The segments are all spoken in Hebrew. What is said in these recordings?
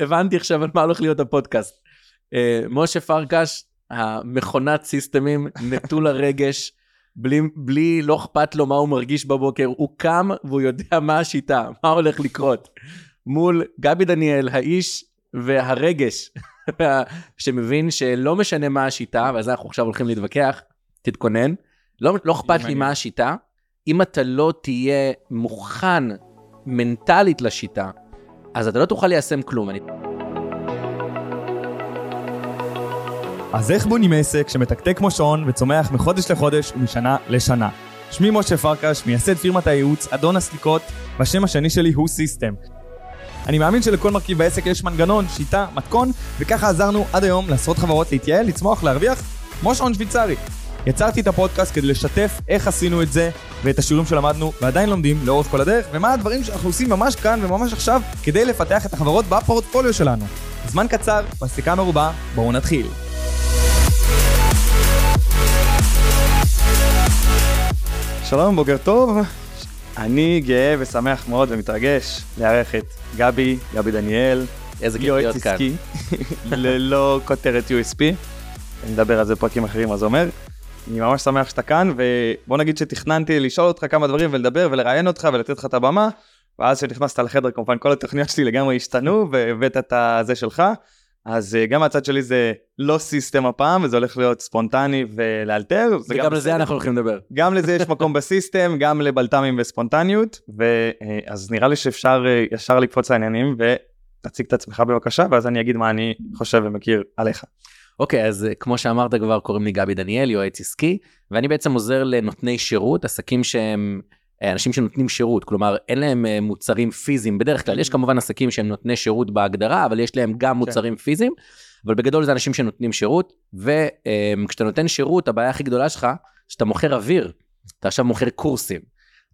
הבנתי עכשיו על מה הולך להיות הפודקאסט. אה, משה פרקש, המכונת סיסטמים, נטול הרגש, בלי, בלי, לא אכפת לו מה הוא מרגיש בבוקר, הוא קם והוא יודע מה השיטה, מה הולך לקרות. מול גבי דניאל, האיש והרגש, שמבין שלא משנה מה השיטה, ועל זה אנחנו עכשיו הולכים להתווכח, תתכונן, לא, לא אכפת לי מה השיטה, אם אתה לא תהיה מוכן מנטלית לשיטה, אז אתה לא תוכל ליישם כלום. אני... אז איך בונים עסק שמתקתק כמו שעון וצומח מחודש לחודש ומשנה לשנה? שמי משה פרקש, מייסד פירמת הייעוץ, אדון הסליקות, והשם השני שלי הוא סיסטם. אני מאמין שלכל מרכיב בעסק יש מנגנון, שיטה, מתכון, וככה עזרנו עד היום לעשרות חברות להתייעל, לצמוח, להרוויח, כמו שעון שוויצרי. יצרתי את הפודקאסט כדי לשתף איך עשינו את זה ואת השיעורים שלמדנו ועדיין לומדים לאורך כל הדרך ומה הדברים שאנחנו עושים ממש כאן וממש עכשיו כדי לפתח את החברות בפורטפוליו שלנו. זמן קצר, מסיקה מרובה, בואו נתחיל. שלום, בוקר טוב. אני גאה ושמח מאוד ומתרגש לארח את גבי, גבי דניאל, איזה כיף להיות כאן. ללא כותרת USP. נדבר על זה בפרקים אחרים, אז אומר. אני ממש שמח שאתה כאן, ובוא נגיד שתכננתי לשאול אותך כמה דברים ולדבר ולראיין אותך ולתת לך את הבמה, ואז כשנכנסת לחדר כמובן כל התוכניות שלי לגמרי השתנו והבאת את הזה שלך. אז אה, גם מהצד שלי זה לא סיסטם הפעם, וזה הולך להיות ספונטני ולאלתר. וגם לזה אנחנו הולכים לדבר. גם לזה יש מקום בסיסטם, גם לבלת"מים וספונטניות, ואז נראה לי שאפשר אה, ישר לקפוץ לעניינים ותציג את עצמך בבקשה, ואז אני אגיד מה אני חושב ומכיר עליך. אוקיי, okay, אז אה, כמו שאמרת כבר, קוראים לי גבי דניאל, יועץ עסקי, ואני בעצם עוזר לנותני שירות, עסקים שהם אה, אנשים שנותנים שירות, כלומר אין להם אה, מוצרים פיזיים בדרך כלל, יש mm-hmm. כמובן עסקים שהם נותני שירות בהגדרה, אבל יש להם גם כן. מוצרים פיזיים, אבל בגדול זה אנשים שנותנים שירות, וכשאתה נותן שירות, הבעיה הכי גדולה שלך, שאתה מוכר אוויר, אתה עכשיו מוכר קורסים,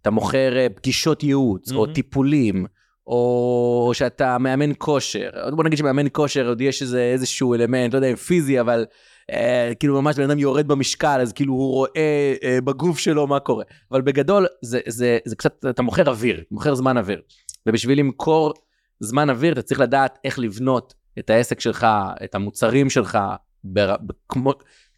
אתה מוכר פגישות ייעוץ, mm-hmm. או טיפולים, או שאתה מאמן כושר, בוא נגיד שמאמן כושר עוד יש איזה איזשהו אלמנט, לא יודע אם פיזי, אבל אה, כאילו ממש בן אדם יורד במשקל, אז כאילו הוא רואה אה, בגוף שלו מה קורה. אבל בגדול, זה, זה, זה קצת, אתה מוכר אוויר, מוכר זמן אוויר. ובשביל למכור זמן אוויר, אתה צריך לדעת איך לבנות את העסק שלך, את המוצרים שלך, בר, כמו,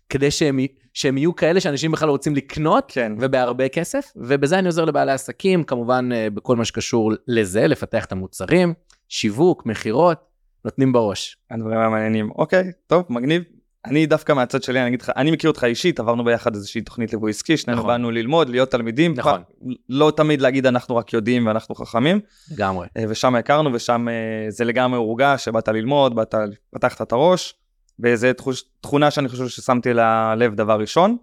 כדי שהם, שהם יהיו כאלה שאנשים בכלל רוצים לקנות, כן. ובהרבה כסף. ובזה אני עוזר לבעלי עסקים, כמובן אה, בכל מה שקשור לזה, לפתח את המוצרים, שיווק, מכירות, נותנים בראש. הדברים המעניינים. אוקיי, טוב, מגניב. אני דווקא מהצד שלי, אני אגיד לך, אני מכיר אותך אישית, עברנו ביחד איזושהי תוכנית ליווי עסקי, שנינו נכון. באנו ללמוד, להיות תלמידים. נכון. לא תמיד להגיד אנחנו רק יודעים ואנחנו חכמים. לגמרי. אה, ושם הכרנו, ושם אה, זה לגמרי הורגש, שבאת ללמוד, באת, פתחת את הראש, וזו תכונה שאני חושב ששמתי ללב דבר ראשון.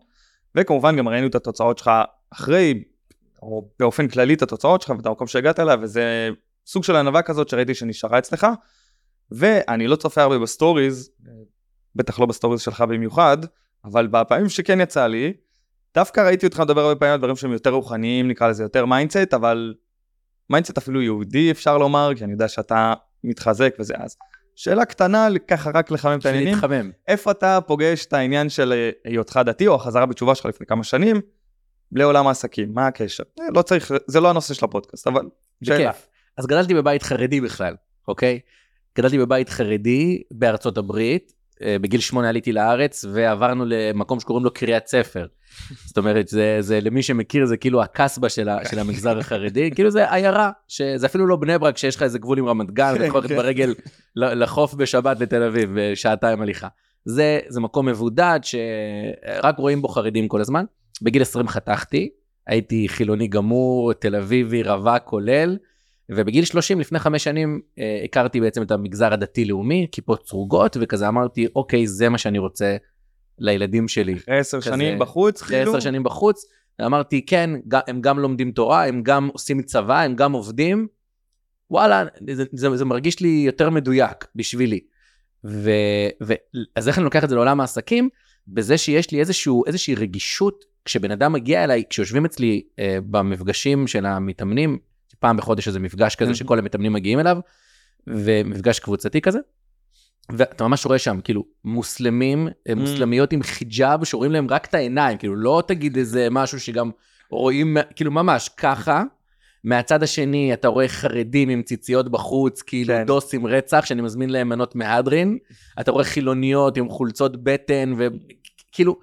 וכמובן גם ראינו את התוצאות שלך אחרי, או באופן כללי את התוצאות שלך ואת המקום שהגעת אליו, וזה סוג של ענווה כזאת שראיתי שנשארה אצלך. ואני לא צופה הרבה ב stories, בטח לא ב stories שלך במיוחד, אבל בפעמים שכן יצא לי, דווקא ראיתי אותך מדבר הרבה פעמים על דברים שהם יותר רוחניים, נקרא לזה יותר mindset, אבל mindset אפילו יהודי אפשר לומר, כי אני יודע שאתה מתחזק וזה אז. שאלה קטנה, ככה רק לחמם את העניינים. להתחמם. איפה אתה פוגש את העניין של היותך דתי, או החזרה בתשובה שלך לפני כמה שנים, לעולם העסקים? מה הקשר? אה, לא צריך, זה לא הנושא של הפודקאסט, אבל שאלה. בכיף. אז גדלתי בבית חרדי בכלל, אוקיי? גדלתי בבית חרדי בארצות הברית, בגיל שמונה עליתי לארץ ועברנו למקום שקוראים לו קריית ספר. זאת אומרת, זה, זה למי שמכיר, זה כאילו הקסבה של, של המגזר החרדי, כאילו זה עיירה, שזה אפילו לא בני ברק שיש לך איזה גבול עם רמת גן, ואתה יכול ללכת כן. ברגל לחוף בשבת לתל אביב, בשעתיים הליכה. זה, זה מקום מבודד שרק רואים בו חרדים כל הזמן. בגיל 20 חתכתי, הייתי חילוני גמור, תל אביבי, רווק כולל. ובגיל 30 לפני חמש שנים אה, הכרתי בעצם את המגזר הדתי-לאומי, כיפות סרוגות, וכזה אמרתי, אוקיי, זה מה שאני רוצה לילדים שלי. אחרי עשר שנים בחוץ, אחרי עשר כאילו? שנים בחוץ, ואמרתי, כן, הם גם לומדים תורה, הם גם עושים צבא, הם גם עובדים. וואלה, זה, זה, זה מרגיש לי יותר מדויק בשבילי. ו, ו, אז איך אני לוקח את זה לעולם העסקים? בזה שיש לי איזשהו, איזושהי רגישות, כשבן אדם מגיע אליי, כשיושבים אצלי אה, במפגשים של המתאמנים, פעם בחודש איזה מפגש כזה שכל המתאמנים מגיעים אליו, ומפגש קבוצתי כזה. ואתה ממש רואה שם, כאילו, מוסלמים, מוסלמיות עם חיג'אב, שרואים להם רק את העיניים, כאילו, לא תגיד איזה משהו שגם רואים, כאילו, ממש ככה, מהצד השני אתה רואה חרדים עם ציציות בחוץ, כאילו כן. דוסים רצח, שאני מזמין להם מנות מהדרין, אתה רואה חילוניות עם חולצות בטן, וכאילו,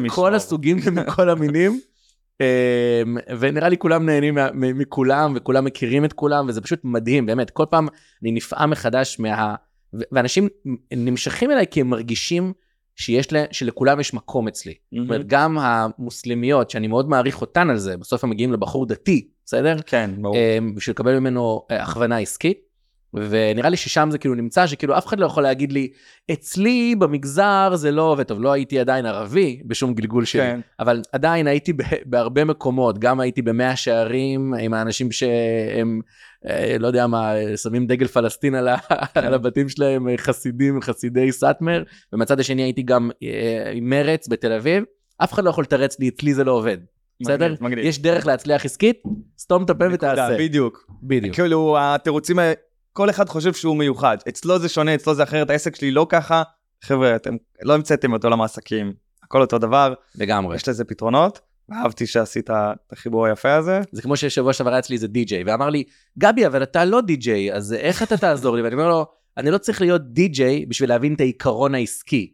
מכל. הסוגים ומכל המינים. אמ, ונראה לי כולם נהנים מכולם וכולם מכירים את כולם וזה פשוט מדהים באמת כל פעם אני נפעם מחדש מה... ואנשים נמשכים אליי כי הם מרגישים שיש לה... שלכולם יש מקום אצלי. זאת אומרת גם המוסלמיות שאני מאוד מעריך אותן על זה בסוף הם מגיעים לבחור דתי בסדר? כן, ברור. אמ, בשביל לקבל ממנו אה, הכוונה עסקית. ונראה לי ששם זה כאילו נמצא שכאילו אף אחד לא יכול להגיד לי אצלי במגזר זה לא עובד טוב לא הייתי עדיין ערבי בשום גלגול שלי כן. אבל עדיין הייתי בהרבה מקומות גם הייתי במאה שערים עם האנשים שהם אה, לא יודע מה שמים דגל פלסטין על, ה- על הבתים שלהם חסידים חסידי סאטמר ומצד השני הייתי גם אה, עם מרץ בתל אביב אף אחד לא יכול לתרץ לי אצלי זה לא עובד. בסדר? יש דרך להצליח עסקית, סתום את הפה ותעשה. בדיוק. בדיוק. כאילו התירוצים כל אחד חושב שהוא מיוחד. אצלו זה שונה, אצלו זה אחרת, העסק שלי לא ככה. חבר'ה, אתם לא המצאתם את עולם העסקים, הכל אותו דבר, לגמרי. יש לזה פתרונות. אהבתי שעשית את החיבור היפה הזה. זה כמו ששבוע שעבר היה אצלי איזה די-ג'יי, ואמר לי, גבי, אבל אתה לא די-ג'יי, אז איך אתה תעזור לי? ואני אומר לו, אני לא צריך להיות די-ג'יי בשביל להבין את העיקרון העסקי.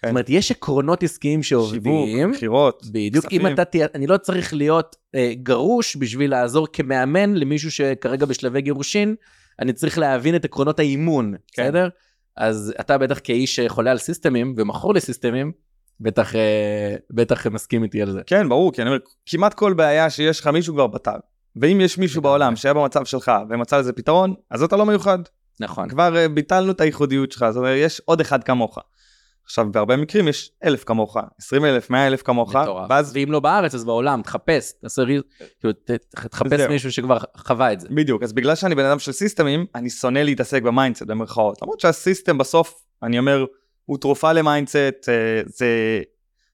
כן. זאת אומרת, יש עקרונות עסקיים שיווק, שעובדים. מכירות, בדיוק, כספים. אם אתה תהיה, אני לא צריך להיות אה, גרוש בשביל לעזור כמאמן למישהו שכרגע בשלבי גירושין, אני צריך להבין את עקרונות האימון, כן. בסדר? אז אתה בטח כאיש שחולה על סיסטמים ומכור לסיסטמים, בטח, אה, בטח מסכים איתי על זה. כן, ברור, כי אני אומר, כמעט כל בעיה שיש לך מישהו כבר פתר. ואם יש מישהו. בעולם שהיה במצב שלך ומצא לזה פתרון, אז אתה לא מיוחד. נכון. כבר אה, ביטלנו את הייחודיות שלך, זאת אומרת, יש עוד אחד כמוך. עכשיו, בהרבה מקרים יש אלף כמוך, עשרים אלף, מאה אלף כמוך, מטורף. ואז ואם לא בארץ אז בעולם, תחפש, תעשה ריל, כאילו, תחפש זהו. מישהו שכבר חווה את זה. בדיוק, אז בגלל שאני בן אדם של סיסטמים, אני שונא להתעסק ב mindset במרכאות. למרות שה system בסוף, אני אומר, הוא תרופה ל mindset, אה, זה...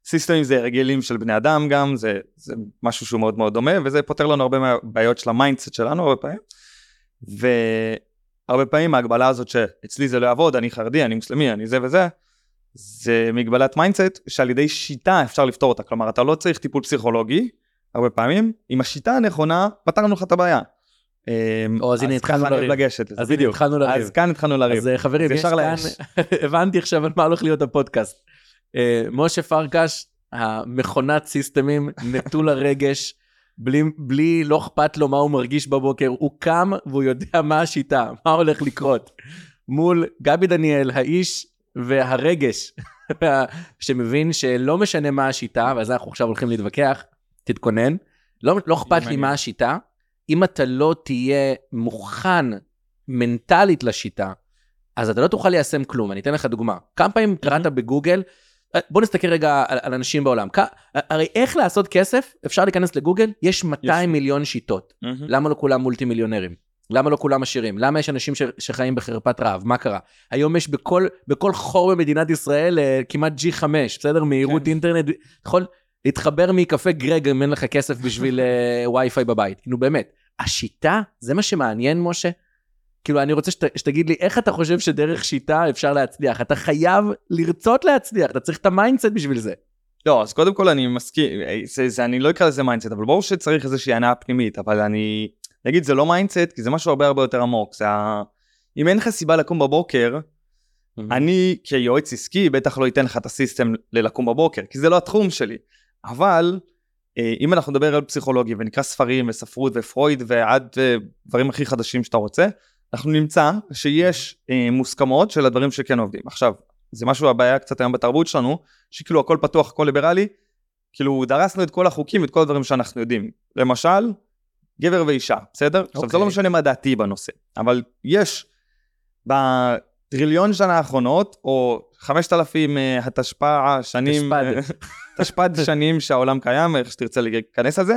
סיסטמים זה הרגלים של בני אדם גם, זה, זה משהו שהוא מאוד מאוד דומה, וזה פותר לנו הרבה מהבעיות של ה mindset שלנו הרבה פעמים. והרבה פעמים ההגבלה הזאת שאצלי זה לא יעבוד, אני חרדי, אני מוסלמי, אני זה וזה, זה מגבלת mindset שעל ידי שיטה אפשר לפתור אותה. כלומר, אתה לא צריך טיפול פסיכולוגי, הרבה פעמים, עם השיטה הנכונה, פתרנו לך את הבעיה. או, אז הנה התחלנו לריב. לגשת לזה, אז בדיוק. התחלנו לריב. אז כאן התחלנו לריב. אז אה, חברים, אז יש ישר כאן. הבנתי עכשיו על מה הולך להיות הפודקאסט. אה, משה פרקש, המכונת סיסטמים, נטול הרגש, בלי, בלי, לא אכפת לו מה הוא מרגיש בבוקר, הוא קם והוא יודע מה השיטה, מה הולך לקרות. מול גבי דניאל, האיש והרגש, שמבין שלא משנה מה השיטה, ואז אנחנו עכשיו הולכים להתווכח, תתכונן, לא, לא אכפת לי. מה השיטה, אם אתה לא תהיה מוכן מנטלית לשיטה, אז אתה לא תוכל ליישם כלום. אני אתן לך דוגמה. כמה פעמים קראת בגוגל, אה, בוא נסתכל רגע על, על אנשים בעולם. כ- הרי איך לעשות כסף, אפשר להיכנס לגוגל, יש 200 יש. מיליון שיטות. למה לא כולם מולטי מיליונרים? למה לא כולם עשירים? למה יש אנשים ש- שחיים בחרפת רעב? מה קרה? היום יש בכל, בכל חור במדינת ישראל אה, כמעט G5, בסדר? מהירות כן. אינטרנט, יכול להתחבר מקפה גרג אם אין לך כסף בשביל אה, וי-פיי בבית. נו באמת, השיטה, זה מה שמעניין, משה? כאילו, אני רוצה שת, שתגיד לי, איך אתה חושב שדרך שיטה אפשר להצליח? אתה חייב לרצות להצליח, אתה צריך את ה mindset בשביל זה. לא, אז קודם כל אני מסכים, אה, זה, זה, אני לא אקרא לזה mindset, אבל ברור שצריך איזושהי הנאה פנימית, אבל אני אגיד זה לא mindset, כי זה משהו הרבה הרבה יותר עמוק. זה ה... אם אין לך סיבה לקום בבוקר, אני כיועץ עסקי בטח לא אתן לך את ה system ללקום בבוקר, כי זה לא התחום שלי. אבל אה, אם אנחנו נדבר על פסיכולוגיה ונקרא ספרים וספרות ופרויד ועד אה, דברים הכי חדשים שאתה רוצה, אנחנו נמצא שיש אה, מוסכמות של הדברים שכן עובדים. עכשיו, זה משהו הבעיה קצת היום בתרבות שלנו, שכאילו הכל פתוח, הכל ליברלי, כאילו דרסנו את כל החוקים ואת כל הדברים שאנחנו יודעים. למשל, גבר ואישה, בסדר? עכשיו זה אוקיי. לא משנה מה דעתי בנושא, אבל יש בטריליון שנה האחרונות, או 5,000 אה, התשפ"ע שנים, תשפ"ד. תשפ"ד שנים שהעולם קיים, איך שתרצה להיכנס לזה,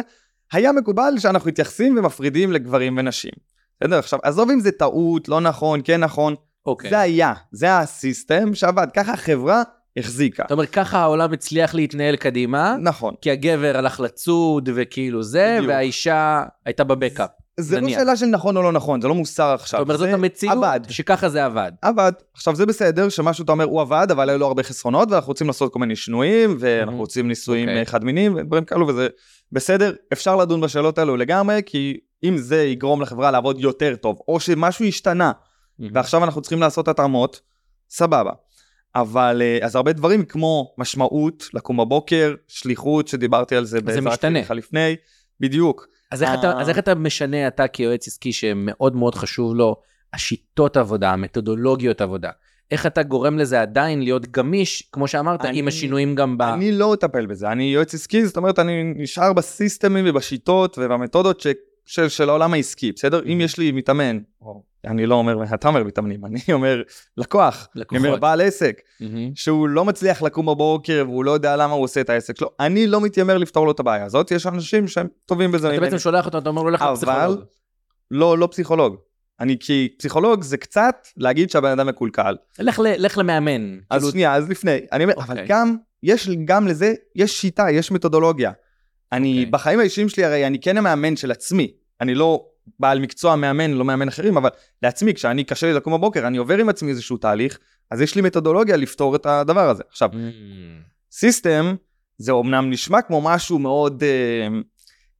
היה מקובל שאנחנו מתייחסים ומפרידים לגברים ונשים. בסדר? עכשיו, עזוב אם זה טעות, לא נכון, כן נכון, אוקיי. זה היה, זה הסיסטם שעבד, ככה החברה החזיקה. אתה אומר, ככה העולם הצליח להתנהל קדימה, נכון. כי הגבר הלך לצוד וכאילו זה, בדיוק. והאישה הייתה בבקאפ. זה לא נניח. שאלה של נכון או לא נכון, זה לא מוסר עכשיו. זאת אומרת, זאת המציאות, עבד. שככה זה עבד. עבד. עכשיו זה בסדר שמשהו אתה אומר הוא עבד אבל היו לו הרבה חסרונות ואנחנו רוצים לעשות כל מיני שינויים ואנחנו Mhm. רוצים ניסויים אוקיי. okay. חד מיניים ודברים כאלו וזה בסדר אפשר לדון בשאלות האלו לגמרי כי אם זה יגרום לחברה לעבוד יותר טוב, או שמשהו השתנה, ועכשיו אנחנו צריכים לעשות התאמות, סבבה. אבל אה, אז הרבה דברים כמו משמעות, לקום בבוקר, שליחות, שדיברתי על זה משתנה. לך לפני, בדיוק. אז איך, אתה, אה. אז איך אתה משנה, אתה כיועץ עסקי שמאוד מאוד חשוב לו, השיטות עבודה, המתודולוגיות עבודה, איך אתה גורם לזה עדיין להיות גמיש, כמו שאמרת, אני- עם השינויים גם ב... אני לא אטפל בזה, אני יועץ עסקי, זאת אומרת אני נשאר בסיסטמים ובשיטות ובמתודות ש... של, של העולם העסקי, בסדר? אם יש לי מתאמן, או אני לא אומר, אתה אומר מתאמנים, אני אומר לקוח, אני אומר. בעל עסק. שהוא לא מצליח לקום בבוקר והוא לא יודע למה הוא עושה את העסק שלו, אני לא מתיימר לפתור לו את הבעיה הזאת, יש אנשים שהם טובים בזה. אתה. בעצם שולח אותו, אתה אומר לו, לך אבל- לפסיכולוג. לא, לא פסיכולוג. אני, כי פסיכולוג זה קצת להגיד שהבן אדם מקולקל. לך למאמן. אז כאילו, שנייה, אז לפני, אני אומר, אבל אוקיי. גם, יש גם לזה, יש שיטה, יש מתודולוגיה. אני, אוקיי. בחיים האישיים שלי הרי אני כן המאמן של עצמי. אני לא בעל מקצוע מאמן, לא מאמן אחרים, אבל לעצמי, כשאני קשה לי לקום בבוקר, אני עובר עם עצמי איזשהו תהליך, אז יש לי מתודולוגיה לפתור את הדבר הזה. עכשיו, מהמם. system זה אומנם נשמע כמו משהו מאוד אה,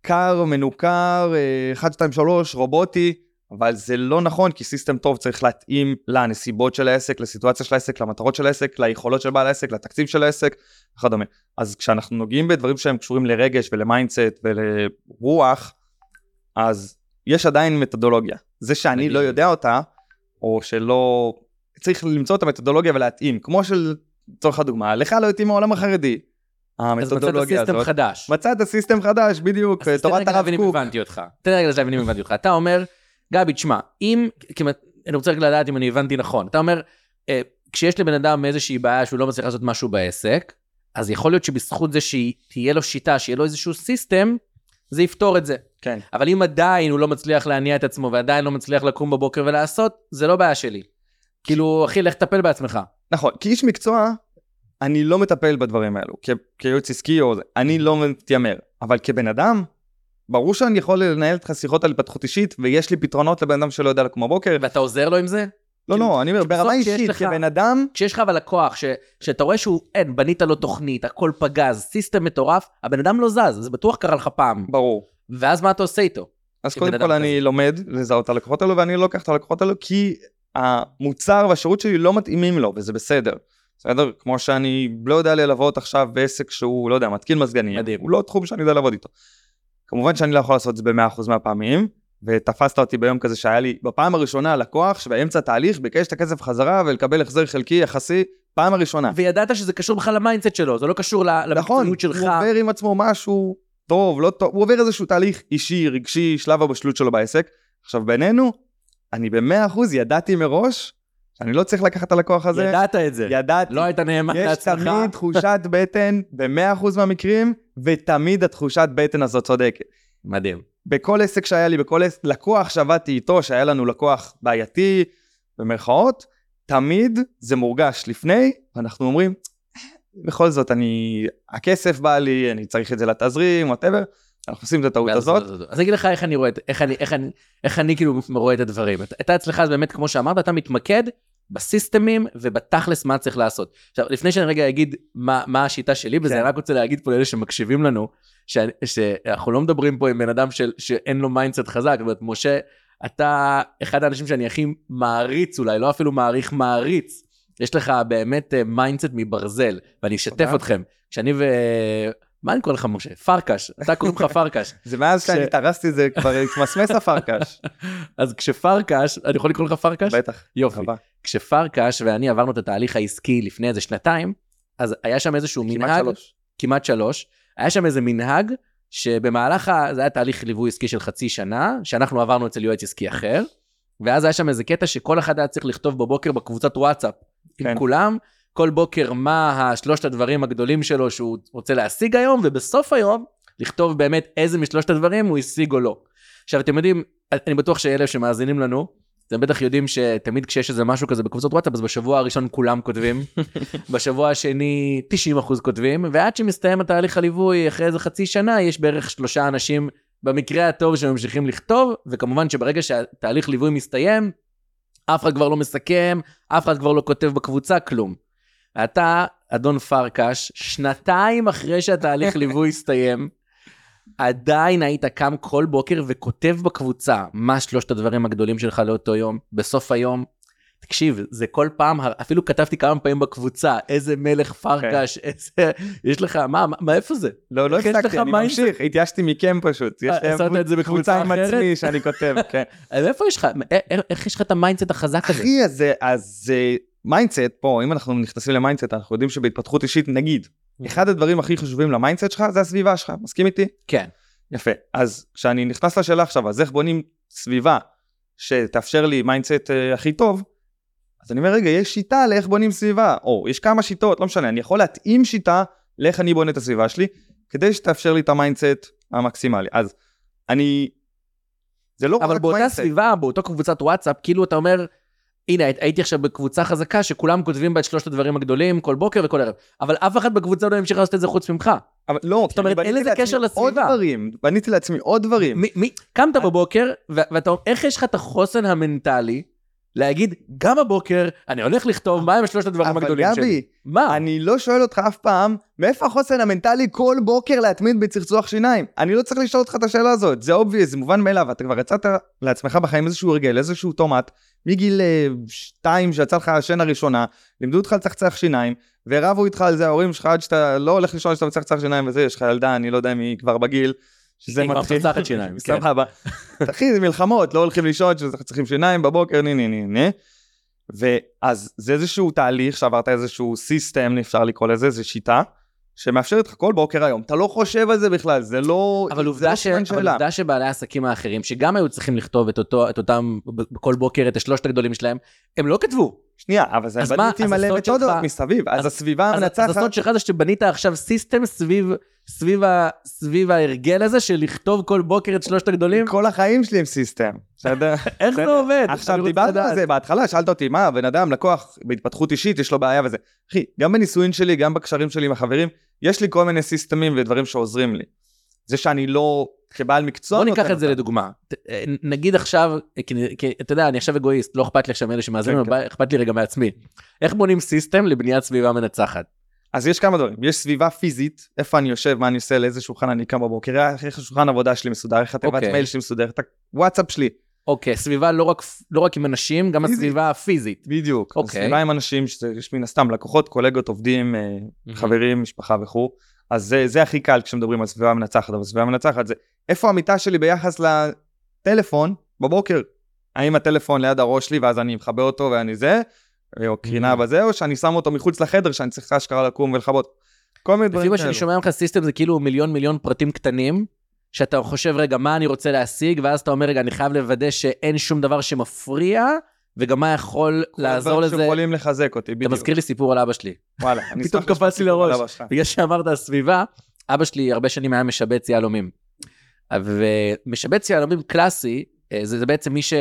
קר, מנוכר, אה, 1, 2, 3, רובוטי, אבל זה לא נכון, כי system טוב צריך להתאים לנסיבות של העסק, לסיטואציה של העסק, למטרות של העסק, ליכולות של בעל העסק, לתקציב של העסק, וכדומה. אז כשאנחנו נוגעים בדברים שהם קשורים לרגש ולמיינדסט ולרוח, אז יש עדיין מתודולוגיה. זה שאני. לא יודע אותה, או שלא... צריך למצוא את המתודולוגיה ולהתאים. כמו של, לצורך הדוגמה, לך לא התאים העולם החרדי. אז מצאת המתודולוגיה סיסטם הזאת. חדש. מצאת סיסטם חדש, בדיוק, אז תן תורת הרב להבין אם קוק. הבנתי אותך. תן רגע להבין אם הבנתי אותך. אתה אומר, גבי, תשמע, אם, כמעט, אני רוצה רק לדעת אם אני הבנתי נכון. אתה אומר, אה, כשיש לבן אדם איזושהי בעיה שהוא לא מצליח לעשות משהו בעסק, אז יכול להיות שבזכות זה שתהיה לו שיטה, שיהיה לו איזשהו סיסטם, זה יפתור את זה. כן. אבל אם עדיין הוא לא מצליח להניע את עצמו ועדיין לא מצליח לקום בבוקר ולעשות, זה לא בעיה שלי. כאילו, אחי, לך תטפל בעצמך. נכון, כאיש מקצוע, אני לא מטפל בדברים האלו, כיועץ עסקי או זה, אני לא מתיימר, אבל כבן אדם, ברור שאני יכול לנהל איתך שיחות על התפתחות אישית, ויש לי פתרונות לבן אדם שלא יודע לקום בבוקר. ואתה עוזר לו עם זה? לא, כאילו, לא, אני אומר, כי בסוף ברמה אישית, לך- כבן אדם, כשיש לך אבל לקוח, ש, שאתה רואה שהוא, אין, בנית לו תוכנית, הכל פגז, סיסטם מטורף, הבן אדם לא זז, זה בטוח קרה לך פעם. ברור. ואז מה אתה עושה איתו? אז קודם כל אני כזה. לומד לזהות את הלקוחות האלו, ואני לא לוקח את הלקוחות האלו, כי המוצר והשירות שלי לא מתאימים לו, וזה בסדר. בסדר? כמו שאני לא יודע ללוות עכשיו בעסק שהוא, לא יודע, מתקין מזגנים. מדהים. הוא לא תחום שאני יודע לעבוד איתו. כמובן שאני לא יכול לעשות את זה ב-100% מהפעמים, ותפסת אותי ביום כזה שהיה לי, בפעם הראשונה לקוח שבאמצע תהליך ביקש את הכסף חזרה ולקבל החזר חלקי יחסי, פעם הראשונה. וידעת שזה קשור בכלל ל mindset שלו, זה לא קשור נכון, למקצועיות שלך. הוא עובר עם עצמו משהו טוב, לא טוב, הוא עובר איזשהו תהליך אישי, רגשי, שלב הבשלות שלו בעסק. עכשיו בינינו, אני במאה אחוז ידעתי מראש שאני לא צריך לקחת את הלקוח הזה, ידעת את זה. ידעתי. לא היית נאמן יש לעצמך. תמיד תחושת בטן במאה אחוז מהמקרים, ותמיד התחושת בטן הזאת צודקת. מדהים. בכל עסק שהיה לי, בכל עסק, לקוח שעבדתי איתו, שהיה לנו לקוח בעייתי, במרכאות, תמיד זה מורגש לפני, ואנחנו אומרים, בכל זאת, אני, הכסף בא לי, אני צריך את זה לתזרים, וואטאבר, אנחנו עושים את הטעות הזאת. אז אני אגיד לך איך אני רואה את, איך אני, איך אני, איך אני כאילו רואה את הדברים. אתה- אתה אצלך, אז באמת, כמו שאמרת, אתה מתמקד בסיסטמים ובתכלס מה צריך לעשות. עכשיו, לפני שאני רגע אגיד מה, מה השיטה שלי, וזה כן. אני רק רוצה להגיד פה לאלה שמקשיבים לנו, ש, שאנחנו לא מדברים פה עם בן אדם של, שאין לו mindset חזק, זאת אומרת, משה, אתה אחד האנשים שאני הכי מעריץ אולי, לא אפילו מעריך, מעריץ. יש לך באמת mindset מברזל, ואני אשתף. אתכם. כשאני ו... מה אני קורא לך משה? פרקש, אתה קוראים לך פרקש. זה מאז שאני את זה, כבר התמסמס הפרקש. אז כשפרקש, אני יכול לקרוא לך פרקש? בטח. יופי. כשפרקש ואני עברנו את התהליך העסקי לפני איזה שנתיים, אז היה שם איזשהו כמעט מנהג, שלוש. כמעט שלוש, היה שם איזה מנהג שבמהלך, ה... זה היה תהליך ליווי עסקי של חצי שנה, שאנחנו עברנו אצל יועץ עסקי אחר, ואז היה שם איזה קטע שכל אחד היה צריך לכתוב בבוקר בקבוצת וואטסאפ עם כן. כולם, כל בוקר מה השלושת הדברים הגדולים שלו שהוא רוצה להשיג היום, ובסוף היום לכתוב באמת איזה משלושת הדברים הוא השיג או לא. עכשיו אתם יודעים, אני בטוח שאלה שמאזינים לנו, אתם בטח יודעים שתמיד כשיש איזה משהו כזה בקבוצות וואטסאפ, אז בשבוע הראשון כולם כותבים, בשבוע השני 90% כותבים, ועד שמסתיים התהליך הליווי אחרי איזה חצי שנה, יש בערך שלושה אנשים במקרה הטוב שממשיכים לכתוב, וכמובן שברגע שהתהליך ליווי מסתיים, אף אחד כבר לא מסכם, אף אחד כבר לא כותב בקבוצה, כלום. אתה, אדון פרקש, שנתיים אחרי שהתהליך ליווי הסתיים, עדיין היית קם כל בוקר וכותב בקבוצה מה שלושת הדברים הגדולים שלך לאותו יום, בסוף היום. תקשיב, זה כל פעם, אפילו כתבתי כמה פעמים בקבוצה, איזה מלך פרקש, איזה, יש לך, מה, מה, מאיפה זה? לא, לא הפסקתי, אני? ממשיך, התייאשתי מכם פשוט. יש אה, זה בקבוצה עם? עצמי שאני כותב, כן. מאיפה יש לך, איך, יש לך את ה mindset החזק הזה? אחי, אז זה- אז זה mindset פה, אם אנחנו נכנסים ל mindset, אנחנו יודעים שבהתפתחות אישית, נגיד, אחד הדברים הכי חשובים ל mindset שלך זה הסביבה שלך, מסכים איתי? כן. יפה. אז כשאני נכנס לשאלה עכשיו, אז איך בונים סביבה שתאפשר לי mindset אה, הכי טוב, אז אני אומר, רגע, יש שיטה לאיך בונים סביבה, או יש כמה שיטות, לא משנה, אני יכול להתאים שיטה לאיך אני בונה את הסביבה שלי, כדי שתאפשר לי את ה mindset המקסימלי. אז אני... זה לא אבל רק באותה mindset. סביבה, באותו קבוצת וואטסאפ, כאילו אתה אומר, הנה, הי- הייתי עכשיו בקבוצה חזקה שכולם כותבים בה את שלושת הדברים הגדולים כל בוקר וכל ערב, אבל אף אחד בקבוצה לא ימשיך לעשות את זה חוץ ממך. אבל לא, זאת אומרת, אין לזה קשר לעצמי עוד לסביבה. דברים, בניתי לעצמי עוד דברים. מי, מי, קמת בבוקר, ו- ואתה אומר, איך יש לך את החוסן המנטלי להגיד, גם הבוקר אני הולך לכתוב מה הם שלושת הדברים אבל הגדולים שלי. גבי, מה? אני לא שואל אותך אף פעם, מאיפה החוסן המנטלי כל בוקר להתמיד בצחצוח שיניים? אני לא צריך לשאול אותך את השאלה הזאת, זה obvious, זה מובן מאליו, אתה כבר יצרת לעצמך בחיים איזשהו הרגל, איזשהו אוטומט, מגיל אה, שתיים שיצא לך השן הראשונה, לימדו אותך לצחצח שיניים, ורבו איתך על זה ההורים שלך עד שאתה לא הולך לישון שאתה מצחצח שיניים וזה, יש לך ילדה, אני לא יודע אם היא כבר בגיל, שזה היא כבר מתחיל. מצחצחת שיניים, כן. סבבה. אחי, זה מלחמות, לא הולכים לישון, שצריכים שיניים בבוקר, ני ני ני ני. ואז זה איזשהו תהליך שעברת איזשהו system, אפשר לקרוא לזה, זה שיטה, שמאפשרת לך כל בוקר היום, אתה לא חושב על זה בכלל, זה לא... אבל זה עובדה, לא ש... אבל. עובדה שבעלי העסקים האחרים, שגם היו צריכים לכתוב את, אותו, את אותם, בכל בוקר, את השלושת הגדולים שלהם, הם לא כתבו. שנייה, אבל זה בניתי מלא מתודות מסביב, אז הסביבה אז, אז המנצחת, הסוד שלך זה שבנית עכשיו system סביב, סביב, ה, סביב ההרגל הזה של לכתוב כל בוקר את שלושת הגדולים. כל החיים שלי עם system, בסדר? איך זה. עובד? עכשיו לדעת. על זה בהתחלה, שאלת אותי, מה, בן אדם, לקוח, בהתפתחות אישית, יש לו בעיה וזה. אחי, גם בנישואין שלי, גם בקשרים שלי עם החברים, יש לי כל מיני סיסטמים ודברים שעוזרים לי. זה שאני לא, כבעל מקצוע, בוא ניקח את זה. לדוגמה. אה, נגיד עכשיו, כי, אתה יודע, אני עכשיו אגואיסט, לא אכפת לי עכשיו מאלה שמאזינים, כן, אבל אכפת לי רגע מעצמי. איך בונים system לבניית סביבה מנצחת? אז יש כמה דברים, יש סביבה פיזית, איפה אני יושב, מה אני עושה, לאיזה שולחן אני קם בבוקר, איך השולחן עבודה שלי מסודר, איך התיבת אוקיי. מייל שלי מסודרת, הוואטסאפ שלי. אוקיי, סביבה לא רק, לא רק עם אנשים, גם. הסביבה הפיזית. בדיוק. אוקיי. סביבה עם אנשים, שיש מן הסתם לקוחות, קולגות, עובדים, אה, חברים, משפחה וכו'. אז זה, זה הכי קל כשמדברים על סביבה מנצחת, אבל סביבה מנצחת זה איפה המיטה שלי ביחס לטלפון בבוקר. האם הטלפון ליד הראש שלי ואז אני מכבה אותו ואני זה, או קרינה Mhm. בזה, או שאני שם אותו מחוץ לחדר שאני צריך אשכרה לקום ולכבות. כל מיני לפי דברים מה כאלו. שאני שומע ממך, סיסטם זה כאילו מיליון מיליון פרטים קטנים, שאתה חושב, רגע, מה אני רוצה להשיג, ואז אתה אומר, רגע, אני חייב לוודא שאין שום דבר שמפריע, וגם מה יכול לעזור לזה. שיכולים לחזק אותי, אתה בדיוק. מזכיר לי סיפור על אבא שלי. וואלה, אני פתאום קפץ לי לראש. בגלל שאמרת הסביבה, אבא שלי הרבה שנים היה משבץ יהלומים. ומשבץ יהלומים קלאסי, אה, זה, זה בעצם מי ש...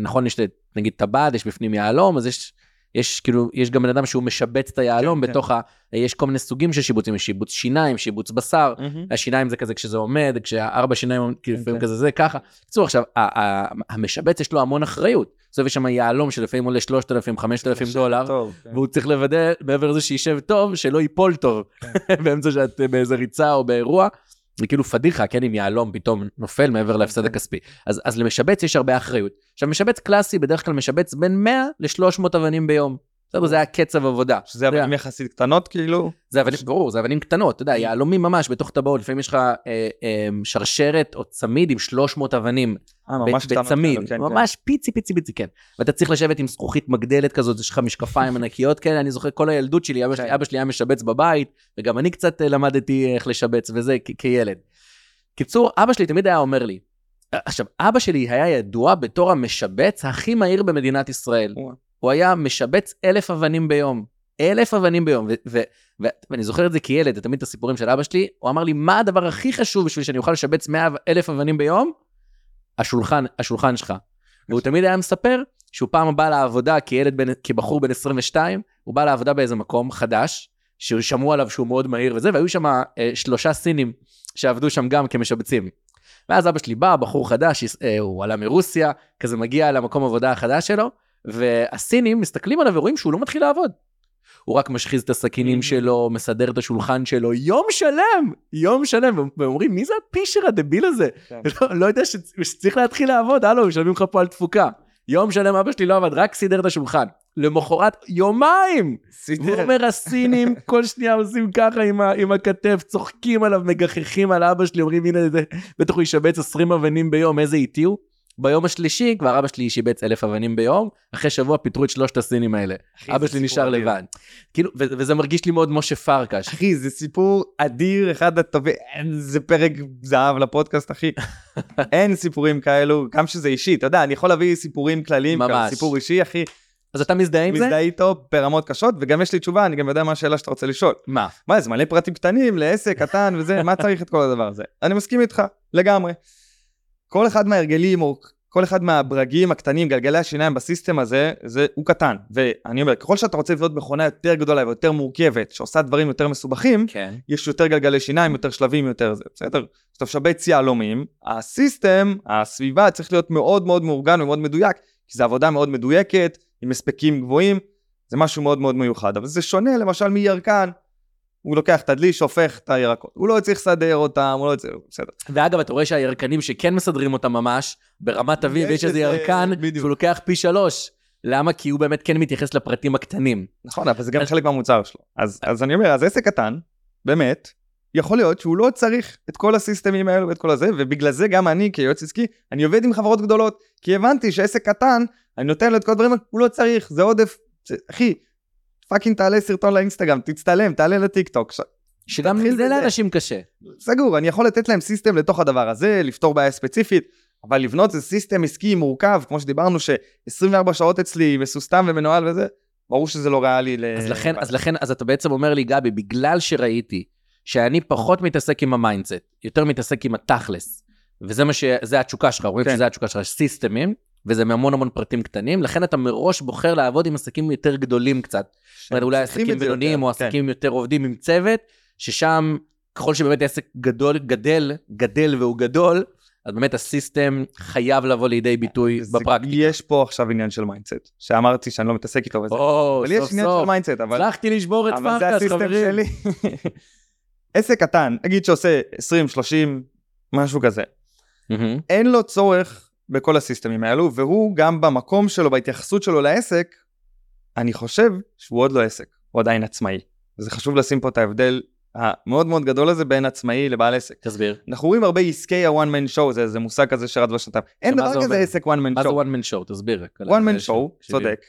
נכון, יש נגיד טבעת, יש בפנים יהלום, אז יש, יש כאילו, יש גם בן אדם שהוא משבץ את היהלום כן, כן. בתוך ה... יש כל מיני סוגים של שיבוצים, יש שיבוץ שיניים, שיבוץ בשר. מהמם. השיניים זה כזה כשזה עומד, כשהארבע שיניים כאילו כן, לפעמים כן. כזה זה ככה. בקיצור עכשיו, המשבץ יש לו המון אחריות. בסוף יש שם יהלום שלפעמים עולה 3,000, 5,000 דולר, טוב, כן. והוא צריך לוודא מעבר לזה שישב טוב, שלא ייפול טוב באמצע שאת אה, באיזה ריצה או באירוע. זה כאילו פדיחה, כן, אם יהלום פתאום נופל מעבר להפסד כן. הכספי. אז, אז למשבץ יש הרבה אחריות. עכשיו, משבץ קלאסי בדרך כלל משבץ בין 100 ל-300 אבנים ביום. בסדר, זה היה קצב עבודה. שזה אבנים יחסית קטנות כאילו. זה אבנים, ברור, זה אבנים קטנות, אתה יודע, יהלומים ממש בתוך טבעות, לפעמים יש לך אה, אה, שרשרת או צמיד עם 300 אבנים אה, ממש בצמיד, כן, כן. ממש פיצי פיצי פיצי, כן. ואתה צריך לשבת עם זכוכית מגדלת כזאת, יש לך משקפיים ענקיות כאלה, אני זוכר כל הילדות שלי, אבא שלי, כן. אבא שלי היה משבץ בבית, וגם אני קצת אה, למדתי איך לשבץ וזה כילד. קיצור, אבא שלי תמיד היה אומר לי, עכשיו, אבא שלי היה ידוע בתור המשבץ הכי מהיר במדינת ישראל. הוא היה משבץ אלף אבנים ביום. אלף אבנים ביום. ו- ו- ו- ואני זוכר את זה כילד, תמיד את הסיפורים של אבא שלי, הוא אמר לי, מה הדבר הכי חשוב בשביל שאני אוכל לשבץ מאה אלף אבנים ביום? השולחן, השולחן שלך. והוא תמיד היה מספר שהוא פעם בא לעבודה כילד, בן, כבחור בן 22, הוא בא לעבודה באיזה מקום חדש, ששמעו עליו שהוא מאוד מהיר וזה, והיו שם אה, שלושה סינים שעבדו שם גם כמשבצים. ואז אבא שלי בא, בחור חדש, אה, הוא עלה מרוסיה, כזה מגיע למקום עבודה החדש שלו, והסינים מסתכלים עליו ורואים שהוא לא מתחיל לעבוד. הוא רק משחיז את הסכינים שלו, מסדר את השולחן שלו, יום שלם, יום שלם, והם אומרים, מי זה הפישר הדביל הזה? כן. לא, לא יודע שצ- שצריך להתחיל לעבוד, הלו, משלמים לך פה על תפוקה. יום שלם אבא שלי לא עבד, רק סידר את השולחן. למחרת, יומיים! הוא אומר, הסינים כל שנייה עושים ככה עם, ה, עם הכתף, צוחקים עליו, מגחכים על אבא שלי, אומרים, הנה, זה, בטח הוא ישבץ 20 אבנים ביום, איזה איטי הוא. ביום השלישי, כבר אבא שלי שיבץ אלף אבנים ביום, אחרי שבוע פיטרו את שלושת הסינים האלה. אבא שלי נשאר אדיר. לבד. כאילו, ו- וזה מרגיש לי מאוד משה פרקש. אחי, זה סיפור אדיר, אחד הטובים, זה פרק זהב לפודקאסט, אחי. אין סיפורים כאלו, גם שזה אישי, אתה יודע, אני יכול להביא סיפורים כלליים, ממש. סיפור אישי, אחי, אז אתה מזדהה עם זה? מזדהה איתו ברמות קשות, וגם יש לי תשובה, אני גם יודע מה השאלה שאתה רוצה לשאול. מה? מה, זה מלא פרטים קטנים לעסק קטן וזה, מה צריך את כל הדבר הזה? אני מסכים איתך, לגמרי. כל אחד מההרגלים, או כל אחד מהברגים הקטנים, גלגלי השיניים בסיסטם הזה, זה, הוא קטן. ואני אומר, ככל שאתה רוצה לבנות מכונה יותר גדולה ויותר מורכבת, שעושה דברים יותר מסובכים, כן. יש יותר גלגלי שיניים, יותר שלבים, יותר זה, בסדר? כשאתה משבץ יהלומים, הסיסטם, הסביבה צריך להיות מאוד מאוד מאורגן ומאוד מדויק, כי זו עבודה מאוד מדויקת, עם הספקים גבוהים, זה משהו מאוד מאוד מיוחד. אבל זה שונה למשל מירקן, הוא לוקח את הדלי, שופך את הירקות. הוא לא צריך לסדר אותם, הוא לא צריך, בסדר. ואגב, אתה רואה שהירקנים שכן מסדרים אותם ממש, ברמת אביב יש יש איזה ירקן. שהוא לוקח פי שלוש. למה? כי הוא באמת כן מתייחס לפרטים הקטנים. נכון, אבל זה גם חלק מהמוצר שלו. אז, אז אני אומר, אז עסק קטן, באמת, יכול להיות שהוא לא צריך את כל הסיסטמים האלו ואת כל הזה, ובגלל זה גם אני כיועץ עסקי, אני עובד עם חברות גדולות, כי הבנתי שעסק קטן, אני נותן לו את כל הדברים, הוא לא צריך, זה עודף, אחי, fucking תעלה סרטון לאינסטגרם, תצטלם, תעלה לטיק טוק, ש... שגם זה בזה. לאנשים קשה. סגור, אני יכול לתת להם system לתוך הדבר הזה, לפתור בעיה ספציפית, אבל לבנות איזה system עסקי מורכב, כמו שדיברנו, ש-24 שעות אצלי מסוסתם ומנוהל וזה, ברור שזה לא ריאלי ל... אז לכן, אז לכן, אז אתה בעצם אומר לי, גבי, בגלל שראיתי שאני פחות מתעסק עם ה mindset, יותר מתעסק עם התכלס, וזה מה ש... זה התשוקה שלך, רואים כן. שזה התשוקה שלך, סיסטמים, וזה מהמון המון פרטים קטנים, לכן אתה מראש בוחר לעבוד עם עסקים יותר גדולים קצת. זאת אומרת, אולי עסקים בינוניים, או כן. עסקים עם יותר עובדים עם צוות, ששם, ככל שבאמת עסק גדול, גדל, גדל והוא גדול, אז באמת ה system חייב לבוא לידי ביטוי בפרקטיקה. יש פה עכשיו עניין של mindset, שאמרתי שאני לא מתעסק איתו וזה, או, אבל יש סוף עניין של סוף. mindset, אבל הצלחתי לשבור את אבל זה ה system חברים. שלי. עסק קטן, נגיד שעושה 20, 30, משהו כזה, מהמם. אין לו צורך בכל הסיסטמים האלו, והוא גם במקום שלו, בהתייחסות שלו לעסק, אני חושב שהוא עוד לא עסק, הוא עדיין עצמאי. וזה חשוב לשים פה את ההבדל המאוד מאוד גדול הזה בין עצמאי לבעל עסק. תסביר. אנחנו רואים הרבה עסקי ה-one man show, זה איזה מושג כזה שרץ בשנתיים. אין דבר זה כזה? עסק one man מה זה show. one man show? תסביר. one man show. צודק.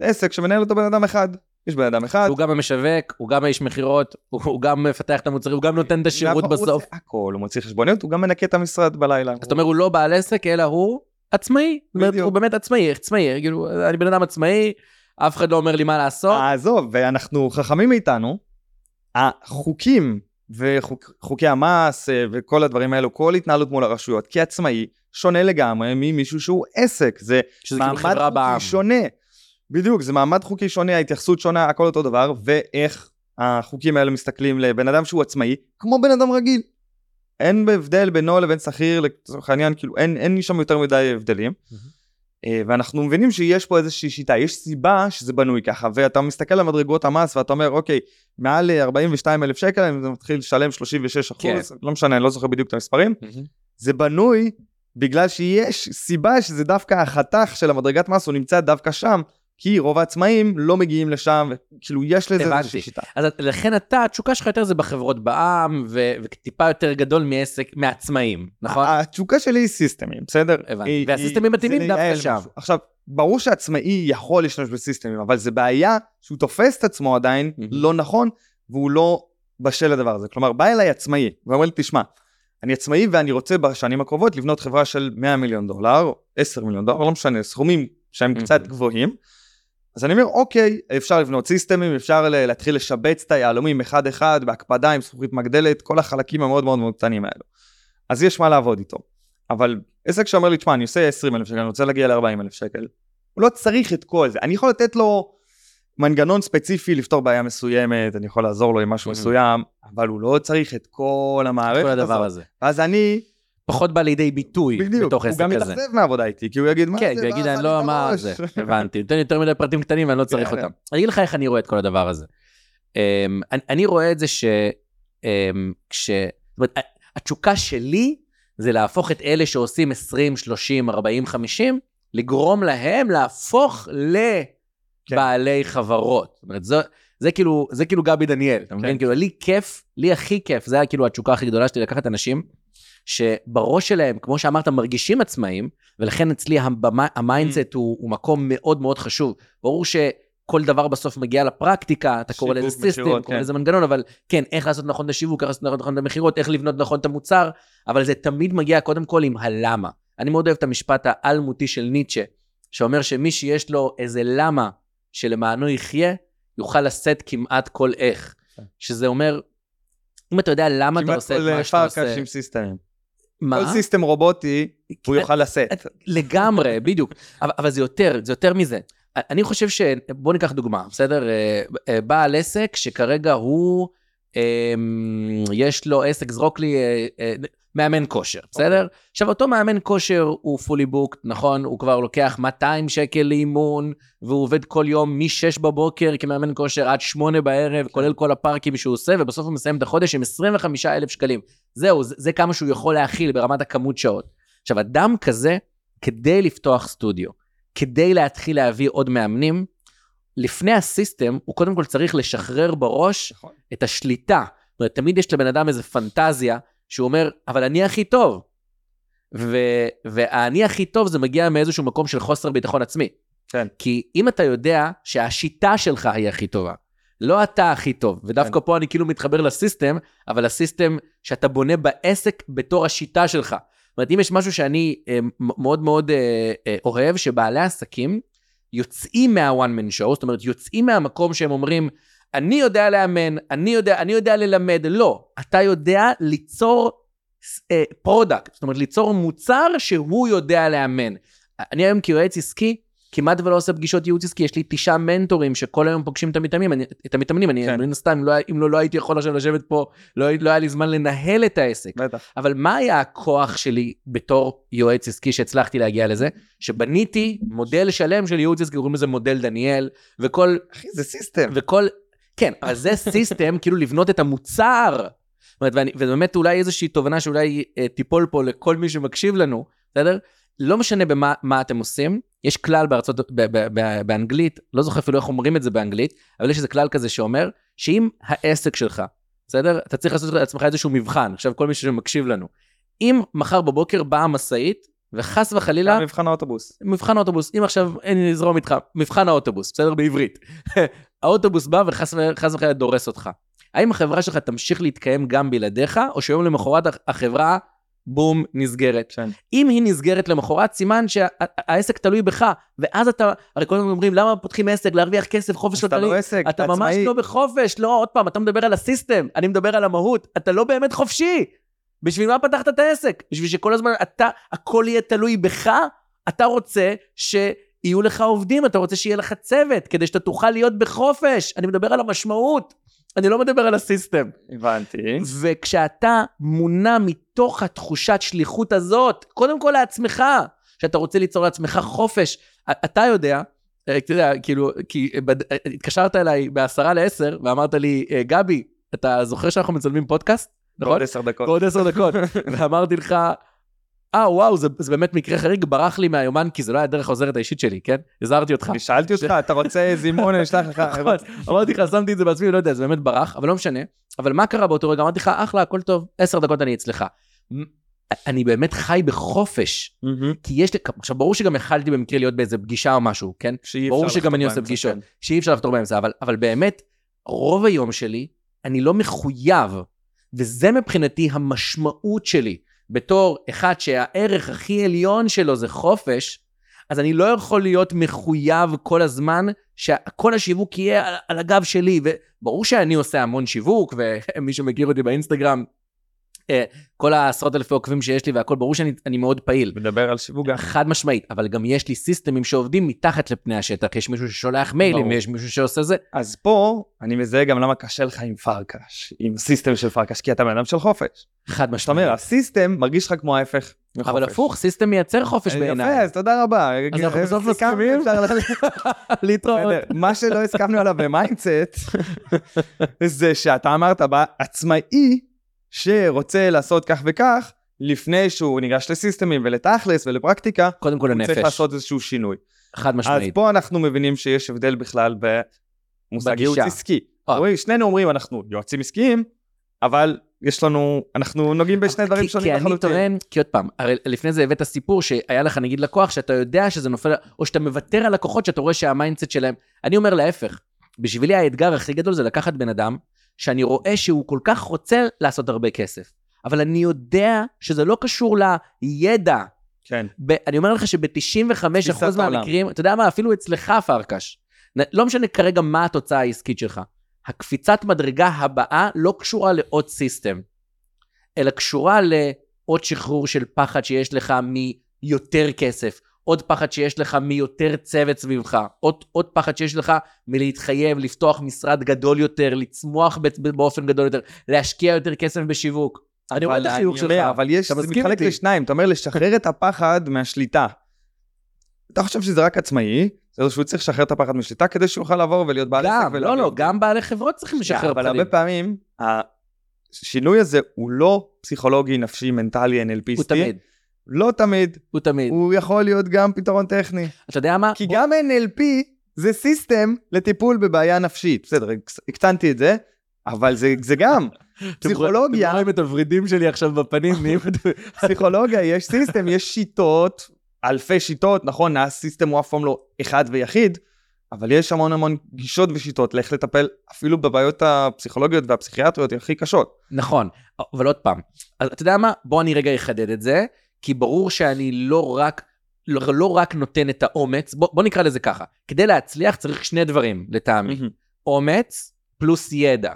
עסק שמנהל אותו בן אדם אחד. יש בן אדם אחד. הוא גם המשווק, הוא גם האיש מכירות, הוא הוא גם מפתח את המוצרים, הוא גם נותן את השירות נכון, הוא בסוף. עושה הכל, הוא מוציא חשבוניות, הוא גם מנקה את המשרד בלילה. אז אתה אומר, הוא לא בעל עסק, אלא הוא עצמאי. זאת אומרת, בדיוק. הוא באמת עצמאי, עצמאי, כאילו, אני בן אדם עצמאי, אף אחד לא אומר לי מה לעשות. עזוב, ואנחנו חכמים מאיתנו, החוקים וחוקי המס אה, וכל הדברים האלו, כל התנהלות מול הרשויות, כעצמאי, שונה לגמרי ממישהו שהוא עסק. זה כאילו מעמד. חוקי שונה. בדיוק, זה מעמד חוקי שונה, ההתייחסות שונה, הכל אותו דבר, ואיך החוקים האלה מסתכלים לבן אדם שהוא עצמאי, כמו בן אדם רגיל. אין הבדל בינו לבין שכיר, לצורך העניין, כאילו אין, אין שם יותר מדי הבדלים. אה, ואנחנו מבינים שיש פה איזושהי שיטה, יש סיבה שזה בנוי ככה, ואתה מסתכל על מדרגות המס ואתה אומר, אוקיי, מעל אה, 42 אלף שקל, אני מתחיל לשלם 36 כן. אחוז, לא משנה, אני לא זוכר בדיוק את המספרים, זה בנוי בגלל שיש סיבה שזה דווקא החתך של המדרגת מס, הוא נמצא דווקא שם, כי רוב העצמאים לא מגיעים לשם, וכאילו יש לזה. איזושהי שיטה. אז לכן אתה, התשוקה שלך יותר זה בחברות בעם, ו- וטיפה יותר גדול מעסק, מעצמאים, נכון? התשוקה שלי היא סיסטמים, בסדר? הבנתי. והסיסטמים מתאימים דווקא שם. משהו. עכשיו, ברור שעצמאי יכול להשתמש בסיסטמים, אבל זה בעיה שהוא תופס את עצמו עדיין מהמם. לא נכון, והוא לא בשל לדבר הזה. כלומר, בא אליי עצמאי, ואומר לי, תשמע, אני עצמאי ואני רוצה בשנים הקרובות לבנות חברה של 100 מיליון דולר, 10 מיליון דולר, לא משנה, סכומים שהם מהמם. קצת גבוהים. אז אני אומר, אוקיי, אפשר לבנות סיסטמים, אפשר להתחיל לשבץ את היהלומים אחד-אחד, בהקפדה עם זכוכית מגדלת, כל החלקים המאוד מאוד מאוד קטנים האלו. אז יש מה לעבוד איתו. אבל עסק שאומר לי, תשמע, אני עושה 20 אלף שקל, אני רוצה להגיע ל-40 אלף שקל, הוא לא צריך את כל זה. אני יכול לתת לו מנגנון ספציפי לפתור בעיה מסוימת, אני יכול לעזור לו עם משהו Mhm. מסוים, אבל הוא לא צריך את כל המערכת כל הדבר הזאת. הזה. אז אני פחות בא לידי ביטוי בדיוק, בתוך הוא עסק גם כזה. יתאכזב מהעבודה איתי, כי הוא יגיד, מה כן, זה, הוא יגיד, מה, אני לא, מה בראש?" זה, הבנתי, נותן יותר מדי פרטים קטנים ואני לא צריך כן. אותם. אני אגיד לך איך אני רואה את כל הדבר הזה. אמ, אני- אני רואה את זה ש... אמ, כש... זאת אומרת, התשוקה שלי זה להפוך את אלה שעושים 20, 30, 40, 50, לגרום להם להפוך לבעלי חברות. זאת אומרת, זו- זה כאילו, זה כאילו גבי דניאל, אתה מבין? כן. כאילו, לי כיף, לי הכי כיף, זה היה כאילו התשוקה הכי גדולה שלי, לקחת אנשים שבראש שלהם, כמו שאמרת, מרגישים עצמאים, ולכן אצלי ה mindset הוא, הוא מקום מאוד מאוד חשוב. ברור שכל דבר בסוף מגיע לפרקטיקה, אתה קורא לזה system, קורא כן. לזה מנגנון, אבל כן, איך לעשות נכון את השיווק, איך לעשות נכון את המכירות, איך לבנות נכון את המוצר, אבל זה תמיד מגיע קודם כל עם הלמה. אני מאוד אוהב את המשפט האלמותי של ניטשה, שאומר שמי שיש לו איזה למה שלמענו יחיה, יוכל לשאת כמעט כל איך. כן. שזה אומר, אם אתה יודע למה אתה כמעט עושה את כל מה שאתה פרקש עושה, עם סיסטמים. מה? כל סיסטם רובוטי, הוא יוכל לשאת. לגמרי, בדיוק. אבל, אבל זה יותר, זה יותר מזה. אני חושב ש... בוא ניקח דוגמה, בסדר? אה, אה, בעל עסק שכרגע הוא, אה, יש לו עסק, זרוק לי אה, מאמן כושר, בסדר? עכשיו, אותו מאמן כושר הוא פולי בוקט, נכון? הוא כבר לוקח 200 שקל לאימון, והוא עובד כל יום מ-6 בבוקר כמאמן כושר עד 8 בערב, כולל כל הפארקים שהוא עושה, ובסוף הוא מסיים את החודש עם 25,000 שקלים. זהו, זה, זה כמה שהוא יכול להכיל ברמת הכמות שעות. עכשיו, אדם כזה, כדי לפתוח סטודיו, כדי להתחיל להביא עוד מאמנים, לפני הסיסטם, הוא קודם כל צריך לשחרר בראש נכון. את השליטה. זאת אומרת, תמיד יש לבן אדם איזו פנטזיה, שהוא אומר, אבל אני הכי טוב. ו- והאני הכי טוב זה מגיע מאיזשהו מקום של חוסר ביטחון עצמי. כן. כי אם אתה יודע שהשיטה שלך היא הכי טובה, לא אתה הכי טוב, ודווקא כן. פה אני כאילו מתחבר לסיסטם, אבל הסיסטם שאתה בונה בעסק בתור השיטה שלך. זאת אומרת, אם יש משהו שאני אה, מאוד מאוד אה, אה, אוהב, שבעלי עסקים יוצאים מה-one man show, זאת אומרת, יוצאים מהמקום שהם אומרים, אני יודע לאמן, אני יודע, אני יודע ללמד, לא, אתה יודע ליצור product, זאת אומרת, ליצור מוצר שהוא יודע לאמן. אני היום כיועץ עסקי, כמעט ולא עושה פגישות ייעוץ עסקי, יש לי תשעה מנטורים שכל היום פוגשים את המתאמנים, אני, את המתאמנים, אני, כן. מן הסתם, אם לא, אם לא, לא הייתי יכול עכשיו לשבת פה, לא, לא היה לי זמן לנהל את העסק. בטח. אבל מה היה הכוח שלי בתור יועץ עסקי שהצלחתי להגיע לזה? שבניתי מודל שלם של ייעוץ עסקי, קוראים לזה מודל דניאל, וכל, אחי, זה system. וכל, כן, אבל זה system, כאילו לבנות את המוצר. זאת אומרת, ובאמת אולי איזושהי תובנה שאולי אה, תיפול פה לכל מי שמקשיב לנו, בסדר? לא משנה במה מה אתם עושים, יש כלל בארצות, ב, ב, ב, באנגלית, לא זוכר אפילו איך אומרים את זה באנגלית, אבל יש איזה כלל כזה שאומר, שאם העסק שלך, בסדר? אתה צריך לעשות לעצמך איזשהו מבחן, עכשיו כל מי שמקשיב לנו. אם מחר בבוקר באה משאית, וחס וחלילה, מבחן האוטובוס. מבחן האוטובוס, אם עכשיו אני אזרום איתך, מבחן האוטובוס, בסדר? בעברית. האוטובוס בא וחס וחלילה דורס אותך. האם החברה שלך תמשיך להתקיים גם בלעדיך, או שיום למחרת הח- החברה, בום, נסגרת. כן. אם היא נסגרת למחרת, סימן שהעסק תלוי בך, ואז אתה, הרי כל הזמן אומרים, למה פותחים עסק, להרוויח כסף, חופש אתה כלכלי? לא עסק, אתה ממש עצמאי. לא בחופש, לא, עוד פעם, אתה מדבר על הסיסטם, אני מדבר על המהות, אתה לא באמת חופשי. בשביל מה פתחת את העסק? בשביל שכל הזמן אתה, הכל יהיה תלוי בך? אתה רוצה שיהיו לך עובדים, אתה רוצה שיהיה לך צוות, כדי שאתה תוכל להיות בחופש. אני מדבר על המשמעות, אני לא מדבר על הסיסטם. הבנתי. וכשאתה מונע מתוך התחושת שליחות הזאת, קודם כל לעצמך, שאתה רוצה ליצור לעצמך חופש. אתה יודע, אה, אתה יודע, כאילו, כי בד- אה, התקשרת אליי בעשרה לעשר, ואמרת לי, אה, גבי, אתה זוכר שאנחנו מצלמים פודקאסט? נכון? בעוד עשר דקות. בעוד עשר דקות. ואמרתי לך, אה, וואו, זה, זה באמת מקרה חריג, ברח לי מהיומן, כי זה לא היה דרך העוזרת האישית שלי, כן? הזהרתי אותך. שאלתי אותך, אתה רוצה זימון, אני אשלח לך. נכון, אמרתי לך, שמתי את זה בעצמי, לא יודע, זה באמת ברח, אבל לא משנה. אבל מה קרה באותו רגע? אמרתי לך, אחלה, הכל טוב, עשר דקות אני אצלך. אני באמת חי בחופש. כי יש לי, עכשיו ברור שגם יכלתי במקרה להיות באיזה פגישה או משהו, כן? ברור שגם אני עושה פגישות, כן. שאי אפשר לחתור באמצע, אבל באמת, רוב היום שלי, אני לא מחויב, וזה מבחינתי המשמעות שלי, בתור אחד שהערך הכי עליון שלו זה חופש, אז אני לא יכול להיות מחויב כל הזמן שכל השיווק יהיה על, על הגב שלי, וברור שאני עושה המון שיווק, ומי שמכיר אותי באינסטגרם, כל העשרות אלפי עוקבים שיש לי והכל, ברור שאני אני מאוד פעיל. מדבר על שיווק גם. חד משמעית, אבל גם יש לי סיסטמים שעובדים מתחת לפני השטח, יש מישהו ששולח מיילים. יש מישהו שעושה זה. אז פה אני מזהה גם למה קשה לך עם פרקש, עם system של פרקש, כי אתה בן אדם של חופש. חד זאת משמעית. אומרת, ה system מרגיש לך כמו ההפך מחופש. אבל הפוך, system מייצר חופש בעיניי. יפה, אז תודה רבה. אז אנחנו בסוף סיכמנו, מסכימים? להתראות. מה שלא הסכמנו עליו ב mindset, זה שאתה אמרת עצמאי שרוצה לעשות כך וכך, לפני שהוא ניגש לסיסטמים ולתכלס ולפרקטיקה, קודם כל הוא צריך לעשות איזשהו שינוי. חד אז משמעית. פה אנחנו מבינים שיש הבדל בכלל במושג בגישה. ייעוץ עסקי. אה. רואים, שנינו אומרים אנחנו יועצים עסקיים, אבל יש לנו, אנחנו נוגעים בשני דברים כי- שונים כי אני לחלוטין. טוען, כי עוד פעם, הרי לפני זה הבאת סיפור שהיה לך נגיד לקוח שאתה יודע שזה נופל, או שאתה מוותר על לקוחות שאתה רואה שה mindset שלהם, אני אומר להפך, בשבילי האתגר הכי גדול זה לקחת בן אדם שאני רואה שהוא כל כך רוצה לעשות הרבה כסף, אבל אני יודע שזה לא קשור לידע. כן. ב- אני אומר לך שב-95% תפיסת העולם. מהמקרים, אתה יודע מה, אפילו אצלך פרקש, לא משנה כרגע מה התוצאה העסקית שלך, הקפיצת מדרגה הבאה לא קשורה לעוד סיסטם, אלא קשורה לעוד שחרור של פחד שיש לך מיותר כסף, עוד פחד שיש לך מיותר צוות סביבך, עוד, עוד פחד שיש לך מלהתחייב, לפתוח משרד גדול יותר, לצמוח באופן גדול יותר, להשקיע יותר כסף בשיווק. אני רואה את אבל החיוך שלך. אבל יש, זה מתחלק? לשניים, אתה אומר לשחרר את הפחד מהשליטה. אתה חושב שזה רק עצמאי, זה שהוא צריך לשחרר את הפחד משליטה כדי שהוא יוכל לעבור ולהיות בעל עסק גם, לא, לא. גם בעלי חברות צריכים לשחרר אבל פחדים. הרבה פעמים, השינוי הזה הוא לא פסיכולוגי, נפשי, מנטלי, NLPיסטי. הוא תמיד, לא תמיד, הוא תמיד. הוא יכול להיות גם פתרון טכני. אתה יודע מה? כי בוא- גם NLP זה סיסטם לטיפול בבעיה נפשית. בסדר, הקטנתי את זה, אבל זה, זה גם. פסיכולוגיה, אתם רואים את הוורידים שלי עכשיו בפנים. פסיכולוגיה, יש סיסטם, יש שיטות, אלפי שיטות, נכון, הסיסטם הוא אף פעם לא אחד ויחיד, אבל יש המון המון גישות ושיטות לאיך לטפל אפילו בבעיות הפסיכולוגיות והפסיכיאטריות הכי קשות. נכון, אבל עוד פעם, אתה יודע מה? בוא אני רגע אחדד את זה, כי ברור שאני לא רק, לא, לא רק נותן את האומץ, בוא, בוא נקרא לזה ככה, כדי להצליח צריך שני דברים לטעמי, אומץ פלוס ידע,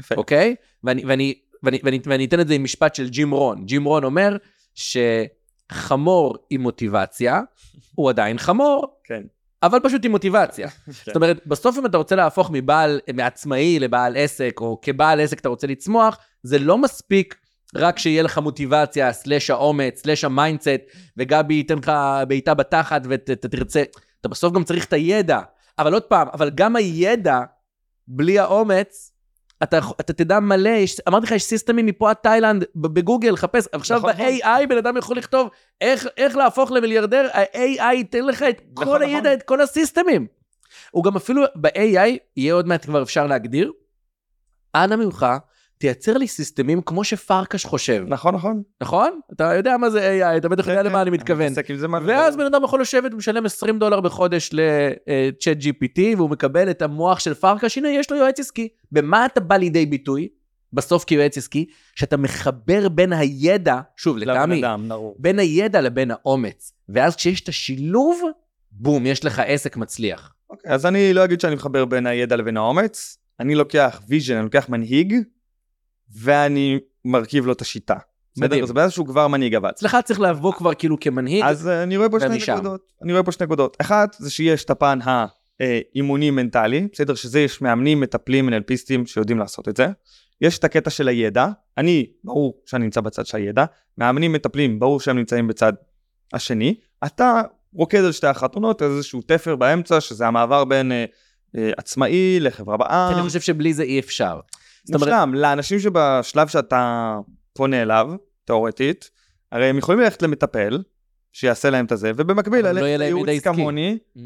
יפה. אוקיי? ואני, ואני, ואני, ואני, ואני אתן את זה עם משפט של ג'ים רון. ג'ים רון אומר שחמור עם מוטיבציה הוא עדיין חמור, כן. אבל פשוט עם מוטיבציה. זאת אומרת, בסוף אם אתה רוצה להפוך מבעל, מעצמאי לבעל עסק, או כבעל עסק אתה רוצה לצמוח, זה לא מספיק רק שיהיה לך מוטיבציה, slash האומץ, slash ה mindset, וגבי ייתן לך בעיטה בתחת ואתה תרצה, אתה בסוף גם צריך את הידע. אבל עוד פעם, אבל גם הידע, בלי האומץ, אתה, אתה תדע מלא, יש, אמרתי לך, יש סיסטמים מפה עד תאילנד, בגוגל, חפש, עכשיו נכון, ב-AI בן אדם יכול לכתוב איך, איך להפוך למיליארדר, ה-AI ייתן לך את נכון, כל הידע, נכון. את כל הסיסטמים. הוא גם אפילו, ב-AI, יהיה עוד מעט כבר אפשר להגדיר, אנא ממך, תייצר לי סיסטמים כמו שפרקש חושב, נכון, נכון. נכון? אתה יודע מה זה AI, אתה בטח יודע כן, למה כן. אני מתכוון. ואז בן אדם יכול לשבת ומשלם 20 דולר בחודש ל ChatGPT, והוא מקבל את המוח של פרקש, הנה יש לו יועץ עסקי. במה אתה בא לידי ביטוי? בסוף כיועץ עסקי, שאתה מחבר בין הידע, שוב, לטעמי. בין הידע לבין האומץ. ואז כשיש את השילוב, בום, יש לך עסק מצליח. אוקיי, אז אני לא אגיד שאני מחבר בין הידע לבין האומץ, אני לוקח vision, אני לוקח מנהיג, ואני מרכיב לו את השיטה. מדהים. בסדר? זה בעצם שהוא כבר מנהיג אבל. אצלך צריך לבוא כבר כאילו כמנהיג. אז אה, אני רואה פה שני. נקודות. אני רואה פה שני נקודות. אחת, זה שיש את הפן האימוני מנטלי, בסדר? שזה יש מאמנים, מטפלים, מנהלפיסטים שיודעים לעשות את זה. יש את הקטע של הידע, אני, ברור שאני נמצא בצד של הידע, מאמנים, מטפלים, ברור שהם נמצאים בצד השני. אתה רוקד על שתי החתונות, איזשהו תפר באמצע, שזה המעבר בין אה, אה, עצמאי לחברה כי בעם. אני חושב שבלי זה אי אפשר. מושלם, לאנשים שבשלב שאתה פונה אליו, תאורטית, הרי הם יכולים ללכת למטפל, שיעשה להם את הזה, ובמקביל לא ללכת לייעוץ עסקי. כמוני, אממ,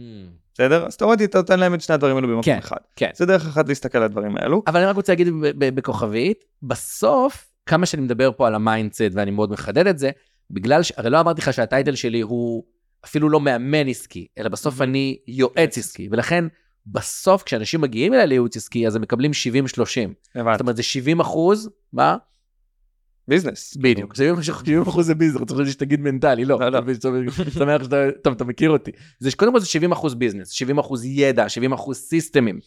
בסדר? אז תאורטית אתה נותן להם את שני הדברים האלו במקום כן, אחד. כן. זה דרך אחת להסתכל על הדברים האלו. אבל אני רק רוצה להגיד בכוכבית, בסוף, כמה שאני מדבר פה על ה mindset ואני מאוד מחדד את זה, בגלל ש... הרי לא אמרתי לך שה title שלי הוא אפילו לא מאמן עסקי, אלא בסוף אהם. אני יועץ עסקי, ולכן בסוף כשאנשים מגיעים אליי לייעוץ עסקי, אז הם מקבלים 70-30. הבנתי. זאת אומרת, זה 70 אחוז, מה? business. בדיוק, 70 אחוז זה business, חושב שתגיד מנטלי, לא, לא, לא. שמח שאתה, טוב, אתה מכיר אותי. זה קודם כל זה 70 אחוז business, 70 אחוז ידע, 70 אחוז סיסטמים,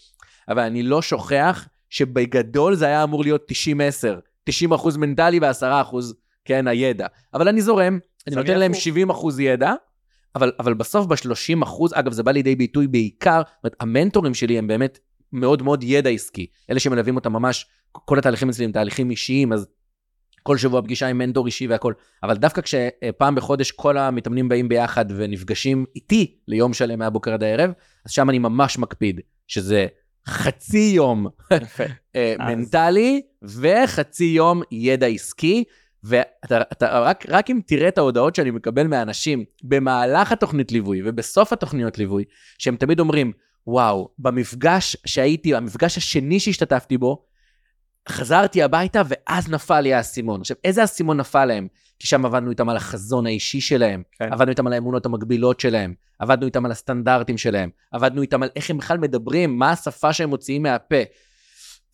אבל אני לא שוכח שבגדול זה היה אמור להיות 90-10, 90% מנטלי ו-10% כן, הידע. אבל אני זורם, אני נותן להם הפוך. 70% ידע, אבל, אבל בסוף ב-30%, אגב, זה בא לידי ביטוי בעיקר, זאת אומרת, המנטורים שלי הם באמת מאוד מאוד ידע עסקי. אלה שמלווים אותם ממש, כל התהליכים אצלי הם תהליכים אישיים, אז כל שבוע פגישה עם מנטור אישי והכל. אבל דווקא כשפעם בחודש כל המתאמנים באים ביחד ונפגשים איתי ליום שלם מהבוקר עד הערב, אז שם אני ממש מקפיד, שזה חצי יום. אה, מנטלי וחצי יום ידע עסקי. ואתה אתה, רק, רק אם תראה את ההודעות שאני מקבל מאנשים במהלך התוכנית ליווי ובסוף התוכניות ליווי, שהם תמיד אומרים, וואו, במפגש שהייתי, המפגש השני שהשתתפתי בו, חזרתי הביתה ואז נפל לי האסימון. עכשיו, איזה אסימון נפל להם? כי שם עבדנו איתם על החזון האישי שלהם, כן. עבדנו איתם על האמונות המקבילות שלהם, עבדנו איתם על הסטנדרטים שלהם, עבדנו איתם על איך הם בכלל מדברים, מה השפה שהם מוציאים מהפה.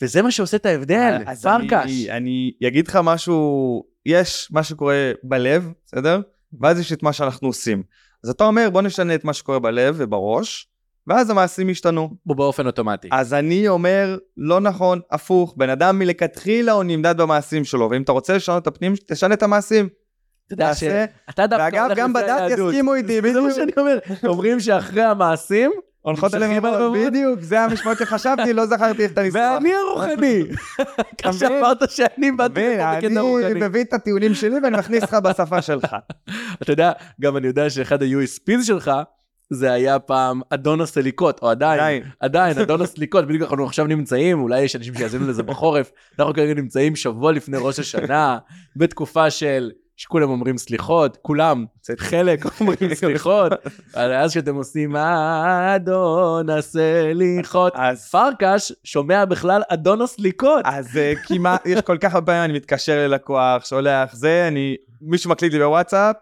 וזה מה שעושה את ההבדל, אז פרקש. אני, אני אגיד לך משהו, יש מה שקורה בלב, בסדר? ואז יש את מה שאנחנו עושים. אז אתה אומר, בוא נשנה את מה שקורה בלב ובראש, ואז המעשים ישתנו. בו באופן אוטומטי. אז אני אומר, לא נכון, הפוך, בן אדם מלכתחילה הוא נמדד במעשים שלו, ואם אתה רוצה לשנות את הפנים, תשנה את המעשים. אתה יודע דווקא ואגב, גם בדת. יסכימו איתי, זה מה בדיוק. שאני אומר. אומרים שאחרי המעשים, הולכות עליהם, הלבבות. בדיוק, זה המשמעות שחשבתי, לא זכרתי את הניסוח. ואני הרוחני. מבין? שאמרת שאני באתי לפה בקטע אני. מביא את הטיעונים שלי ואני מכניס לך בשפה שלך. אתה יודע, גם אני יודע שאחד ה-USPs שלך, זה היה פעם אדון הסליקות, או עדיין, עדיין. עדיין, אדון הסליקות, בדיוק אנחנו עכשיו נמצאים, אולי יש אנשים שיאזינו לזה בחורף, אנחנו כרגע נמצאים שבוע לפני ראש השנה, בתקופה של, שכולם אומרים סליחות, כולם, חלק אומרים סליחות, אבל אז שאתם עושים אדון הסליחות, אז פרקש שומע בכלל אדון הסליקות. אז אה, כמעט, יש כל כך הרבה פעמים אני מתקשר ללקוח, שולח זה, אני, מישהו מקליט לי בוואטסאפ,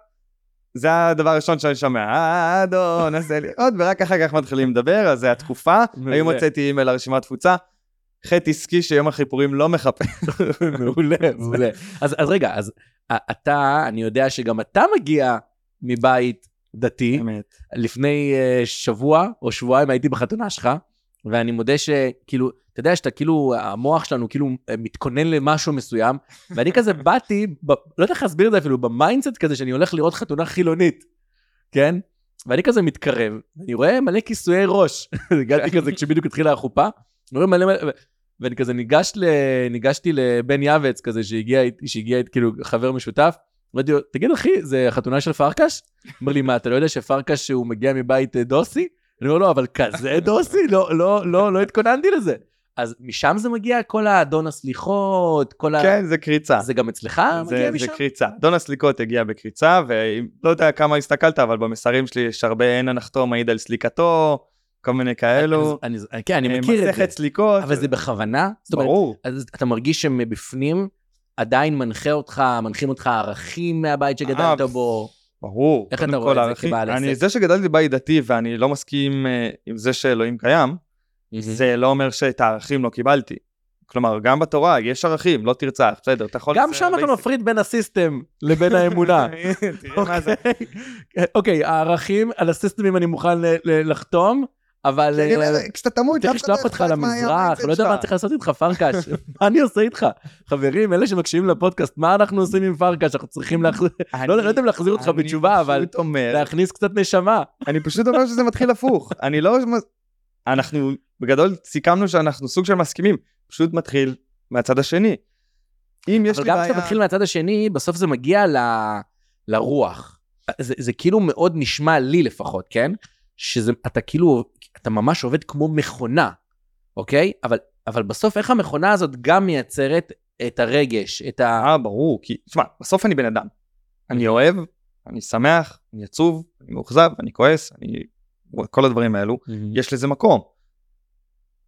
זה הדבר הראשון שאני שומע, "אה, אדון, עוד, ורק אחר כך מתחילים לדבר, אז זה התקופה. היום הוצאתי אימייל לרשימת תפוצה, חטא עסקי שיום החיפורים לא מחפה. מעולה, מעולה. אז, אז רגע, אז אתה, אני יודע שגם אתה מגיע מבית דתי. אמת. לפני אה, שבוע או שבועיים הייתי בחתונה שלך, ואני מודה שכאילו, אתה יודע שאתה כאילו, המוח שלנו כאילו אה, מתכונן למשהו מסוים, ואני כזה באתי, ב, לא יודע איך להסביר את זה אפילו, ב mindset כזה שאני הולך לראות חתונה חילונית, כן? ואני כזה מתקרב, אני רואה מלא כיסויי ראש, הגעתי כזה כשבדיוק התחילה החופה, אני רואה מלא מלא, ואני כזה ניגש ל, ניגשתי לבן יעבץ כזה שהגיע, שהגיע כאילו חבר משותף, אמרתי לו, תגיד אחי, זה חתונה של פרקש? אומר לי, מה, אתה לא יודע שפרקש שהוא מגיע מבית אה, דוסי? אני אומר לו, אבל כזה דוסי? לא, לא, לא, לא התכוננתי לזה. אז משם זה מגיע כל האדון הסליחות, כל ה... כן, זה קריצה. זה גם אצלך זה, מגיע זה משם? קריצה. דון הסליקות הגיע בקריצה, ולא יודע כמה הסתכלת, אבל במסרים שלי יש הרבה אין הנחתו מעיד על סליקתו, כל מיני כאלו. אני, אני, כן, אני אה, מכיר את זה. מסכת סליקות. אבל זה בכוונה? זאת אומרת, ברור. אז אתה מרגיש שמבפנים עדיין מנחה אותך, מנחים אותך ערכים מהבית שגדלת אה, בו? ברור. איך אתה רואה את זה כבעל אני, עסק? זה שגדלתי בבית דתי ואני לא מסכים אה, עם זה שאלוהים קיים, זה לא אומר שאת הערכים לא קיבלתי. כלומר, גם בתורה יש ערכים, לא תרצח, בסדר, אתה יכול... גם שם אתה. מפריד בין הסיסטם לבין האמונה. אוקיי, אוקיי, הערכים, על הסיסטמים אני מוכן לחתום, אבל... אני אה, אומר, כשאתה תמות, צריך לא לשלוח אותך למזרח, לא יודע מה. צריך לעשות איתך, פרקש. מה אני עושה איתך? חברים, אלה שמקשיבים לפודקאסט, מה אנחנו עושים עם פרקש? אנחנו צריכים להחזיר, לא לא יודע אם להחזיר אותך בתשובה, אבל להכניס קצת נשמה. אני פשוט אומר שזה מתחיל הפוך. אני לא... אנחנו בגדול סיכמנו שאנחנו סוג של מסכימים, פשוט מתחיל מהצד השני. אם יש אבל לי גם בעיה... כשאתה מתחיל מהצד השני, בסוף זה מגיע. לרוח. זה כאילו מאוד נשמע לי לפחות, כן? שזה, אתה כאילו, אתה ממש עובד כמו מכונה, אוקיי? אבל, אבל בסוף איך המכונה הזאת גם מייצרת את הרגש, את ה... אה, ברור, כי, תשמע, בסוף אני בן אדם. אני אוהב, אני שמח, אני עצוב, אני מאוכזב, אני כועס, אני... כל הדברים האלו, יש לזה מקום.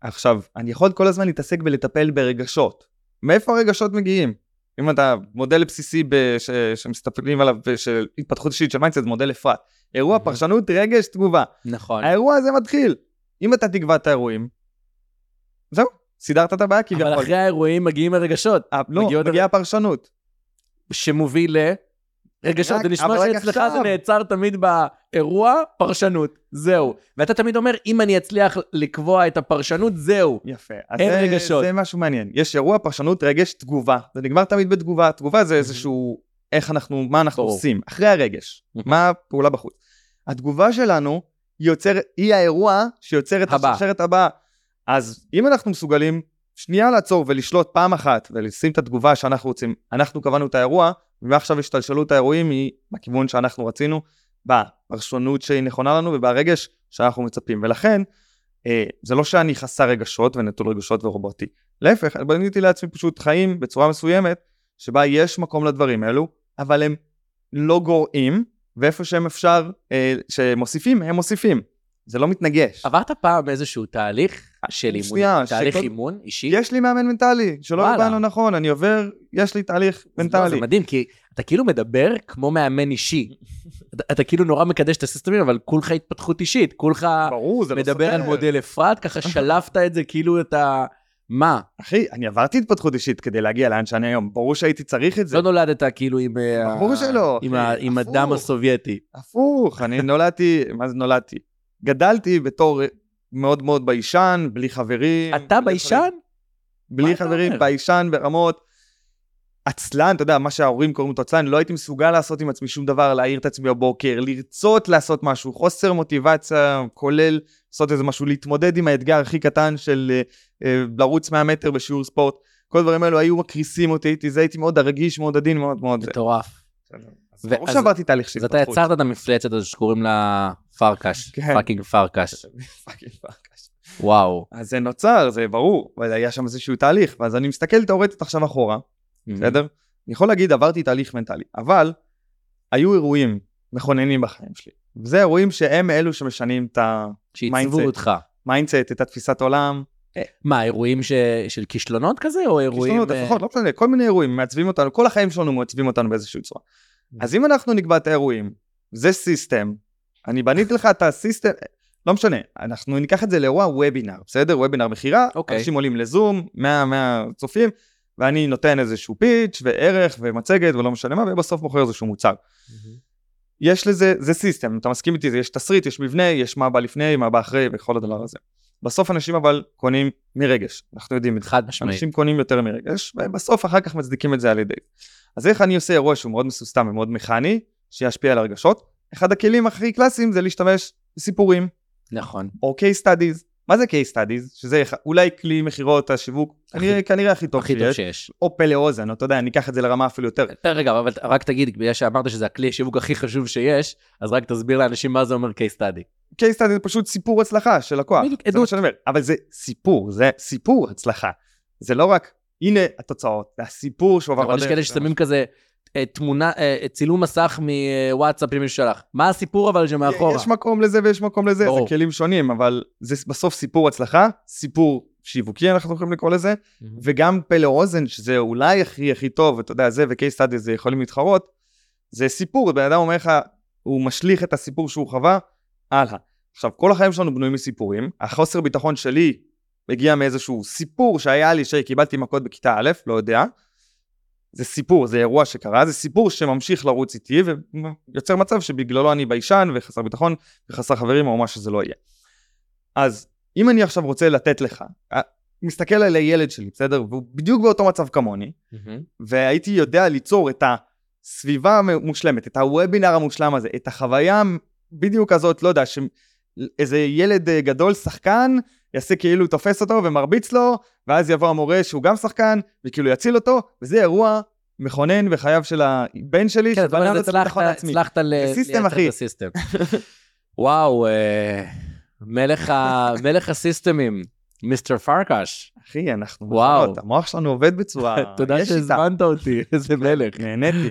עכשיו, אני יכול כל הזמן להתעסק ולטפל ברגשות. מאיפה הרגשות מגיעים? אם אתה מודל בסיסי בש... שמסתכלים עליו של התפתחות אישית של mindset, זה מודל אפרת. אירוע. פרשנות, רגש, תגובה. נכון. האירוע הזה מתחיל. אם אתה תקבע את האירועים, זהו, סידרת את הבעיה כביכול. אבל אחרי האירועים מגיעים הרגשות, אה, לא, מגיעה הפרשנות. שמוביל ל... רגשות, זה נשמע שאצלך זה. נעצר תמיד באירוע, פרשנות, זהו. ואתה תמיד אומר, אם אני אצליח לקבוע את הפרשנות, זהו. יפה. אין זה, רגשות. זה משהו מעניין. יש אירוע, פרשנות, רגש, תגובה. זה נגמר תמיד בתגובה. תגובה זה איזשהו, איך אנחנו, מה אנחנו. עושים, אחרי הרגש. Mhm. מה הפעולה בחוץ. התגובה שלנו, היא יוצרת, היא האירוע שיוצר את הבא. השרשרת הבאה. אז אם אנחנו מסוגלים שנייה לעצור ולשלוט פעם אחת ולשים את התגובה שאנחנו רוצים, אנחנו קבענו את האירוע, ומעכשיו השתלשלות האירועים היא בכיוון שאנחנו רצינו, בפרשנות שהיא נכונה לנו וברגש שאנחנו מצפים. ולכן, אה, זה לא שאני חסר רגשות ונטול רגשות ורובוטי. להפך, אני בניתי לעצמי פשוט חיים בצורה מסוימת, שבה יש מקום לדברים האלו, אבל הם לא גורעים, ואיפה שהם אפשר, אה, שמוסיפים, הם מוסיפים. זה לא מתנגש. עברת פעם איזשהו תהליך של אימון, שנייה, תהליך שכל- אימון אישי? יש לי מאמן מנטלי, שלא. הבנו נכון, אני עובר, יש לי תהליך לא, מנטלי. זה מדהים, כי אתה כאילו מדבר כמו מאמן אישי. אתה, אתה כאילו נורא מקדש את הסיסטמים, אבל כולך התפתחות אישית, כולך ברור, לא מדבר על סותר. מודל אפרת, ככה שלפת את זה כאילו אתה... מה? אחי, אני עברתי התפתחות אישית כדי להגיע לאן שאני היום, ברור שהייתי צריך את זה. לא נולדת כאילו עם... אה, ברור שלא, עם, ה, עם. הדם הסובייטי. הפוך, אני נולדתי, מה זה נולדתי? גדלתי בתור מאוד מאוד ביישן, בלי חברים. אתה ביישן? בלי חברים? ביישן ברמות. עצלן, אתה יודע, מה שההורים קוראים לו עצלן, לא הייתי מסוגל לעשות עם עצמי שום דבר, להעיר את עצמי בבוקר, לרצות לעשות משהו, חוסר מוטיבציה, כולל לעשות איזה משהו, להתמודד עם האתגר הכי קטן של אה, אה, לרוץ 100 מטר בשיעור ספורט. כל הדברים האלו היו מקריסים אותי, הייתי זה, הייתי מאוד רגיש, מאוד עדין, מאוד מאוד... מטורף. אז ברור שעברתי תהליך של אז אתה התפתחות. יצרת את המפלצת הזו שקוראים לה פרקש, כן. fucking פרקש. fucking פרקש. וואו. אז זה נוצר, זה ברור, היה שם איזשהו תהליך, ואז אני מסתכל תאורטית עכשיו אחורה, בסדר? אני יכול להגיד עברתי תהליך מנטלי, אבל היו אירועים מכוננים בחיים שלי. וזה אירועים שהם אלו שמשנים את שעיצבו mindset. אותך. ה mindset, את התפיסת עולם. מה, אירועים ש- של כישלונות כזה, או אירועים... כישלונות אה, לפחות, לא משנה, כל מיני אירועים מעצבים אותנו, כל החיים שלנו מעצבים אותנו באיזושהי צורה. אז אם אנחנו נקבע את האירועים, זה system, אני בניתי לך את ה system, לא משנה, אנחנו ניקח את זה לאירוע וובינר, בסדר? וובינר מכירה, אוקיי. אנשים עולים לזום, 100 100 צופים, ואני נותן איזשהו pitch וערך ומצגת ולא משנה מה, ובסוף מוכר איזשהו מוצר. יש לזה, זה סיסטם, אתה מסכים איתי, יש תסריט, יש מבנה, יש מה בא לפני, מה בא אחרי וכל הדבר הזה. בסוף אנשים אבל קונים מרגש, אנחנו יודעים את זה. חד משמעית. אנשים קונים יותר מרגש, ובסוף אחר כך מצדיקים את זה על ידי. אז איך אני עושה אירוע שהוא מאוד מסוסתם ומאוד מכני, שישפיע על הרגשות? אחד הכלים הכי קלאסיים זה להשתמש בסיפורים, נכון. או case studies. מה זה case studies? שזה אולי כלי מכירות השיווק, הכי- כנראה, הכי טוב הכי טוב שיש, שיש. או פה לאוזן, אתה יודע, אני אקח את זה לרמה אפילו יותר. רגע, אבל רק תגיד, בגלל שאמרת שזה הכלי השיווק הכי חשוב שיש, אז רק תסביר לאנשים מה זה אומר case study. case study זה פשוט סיפור הצלחה של לקוח. בדיוק, זה מה עדות. שאני אומר. אבל זה סיפור, זה סיפור הצלחה. זה לא רק, הנה התוצאות, זה הסיפור שהוא עבר אבל יש כאלה ששמים כזה אה, תמונה, אה, צילום מסך מוואטסאפ למישהו שלח. מה הסיפור אבל שמאחורה? יש מקום לזה ויש מקום לזה, ברור. זה כלים שונים, אבל זה בסוף סיפור הצלחה, סיפור שיווקי אנחנו יכולים לקרוא לזה, מהמם. וגם פה לאוזן, שזה אולי הכי הכי טוב, אתה יודע, זה ו-case study זה יכולים להתחרות, זה סיפור, בן אדם אומר לך, הוא משליך את הסיפור שהוא חווה, הלאה. עכשיו, כל החיים שלנו בנויים מסיפורים, החוסר ביטחון שלי מגיע מאיזשהו סיפור שהיה לי, שקיבלתי מכות בכיתה א', לא יודע. זה סיפור, זה אירוע שקרה, זה סיפור שממשיך לרוץ איתי ויוצר מצב שבגללו אני ביישן וחסר ביטחון וחסר חברים או מה שזה לא יהיה. אז אם אני עכשיו רוצה לתת לך, אה, מסתכל על הילד שלי, בסדר? והוא בדיוק באותו מצב כמוני, מהמם. והייתי יודע ליצור את הסביבה המושלמת, את הוובינר המושלם הזה, את החוויה בדיוק הזאת, לא יודע, שאיזה ילד אה, גדול, שחקן, יעשה כאילו תופס אותו ומרביץ לו, ואז יבוא המורה שהוא גם שחקן, וכאילו יציל אותו, וזה אירוע מכונן בחייו של הבן שלי, כן, זאת שבנה לו אומרת, את הביטחון הצלחת זה לייצר. את הסיסטם. וואו, אה, מלך ה- מלך הסיסטמים, מיסטר פרקש. אחי, אנחנו וואו. מכונות, המוח שלנו עובד בצורה... תודה. שהזמנת אותי, איזה מלך. נהניתי.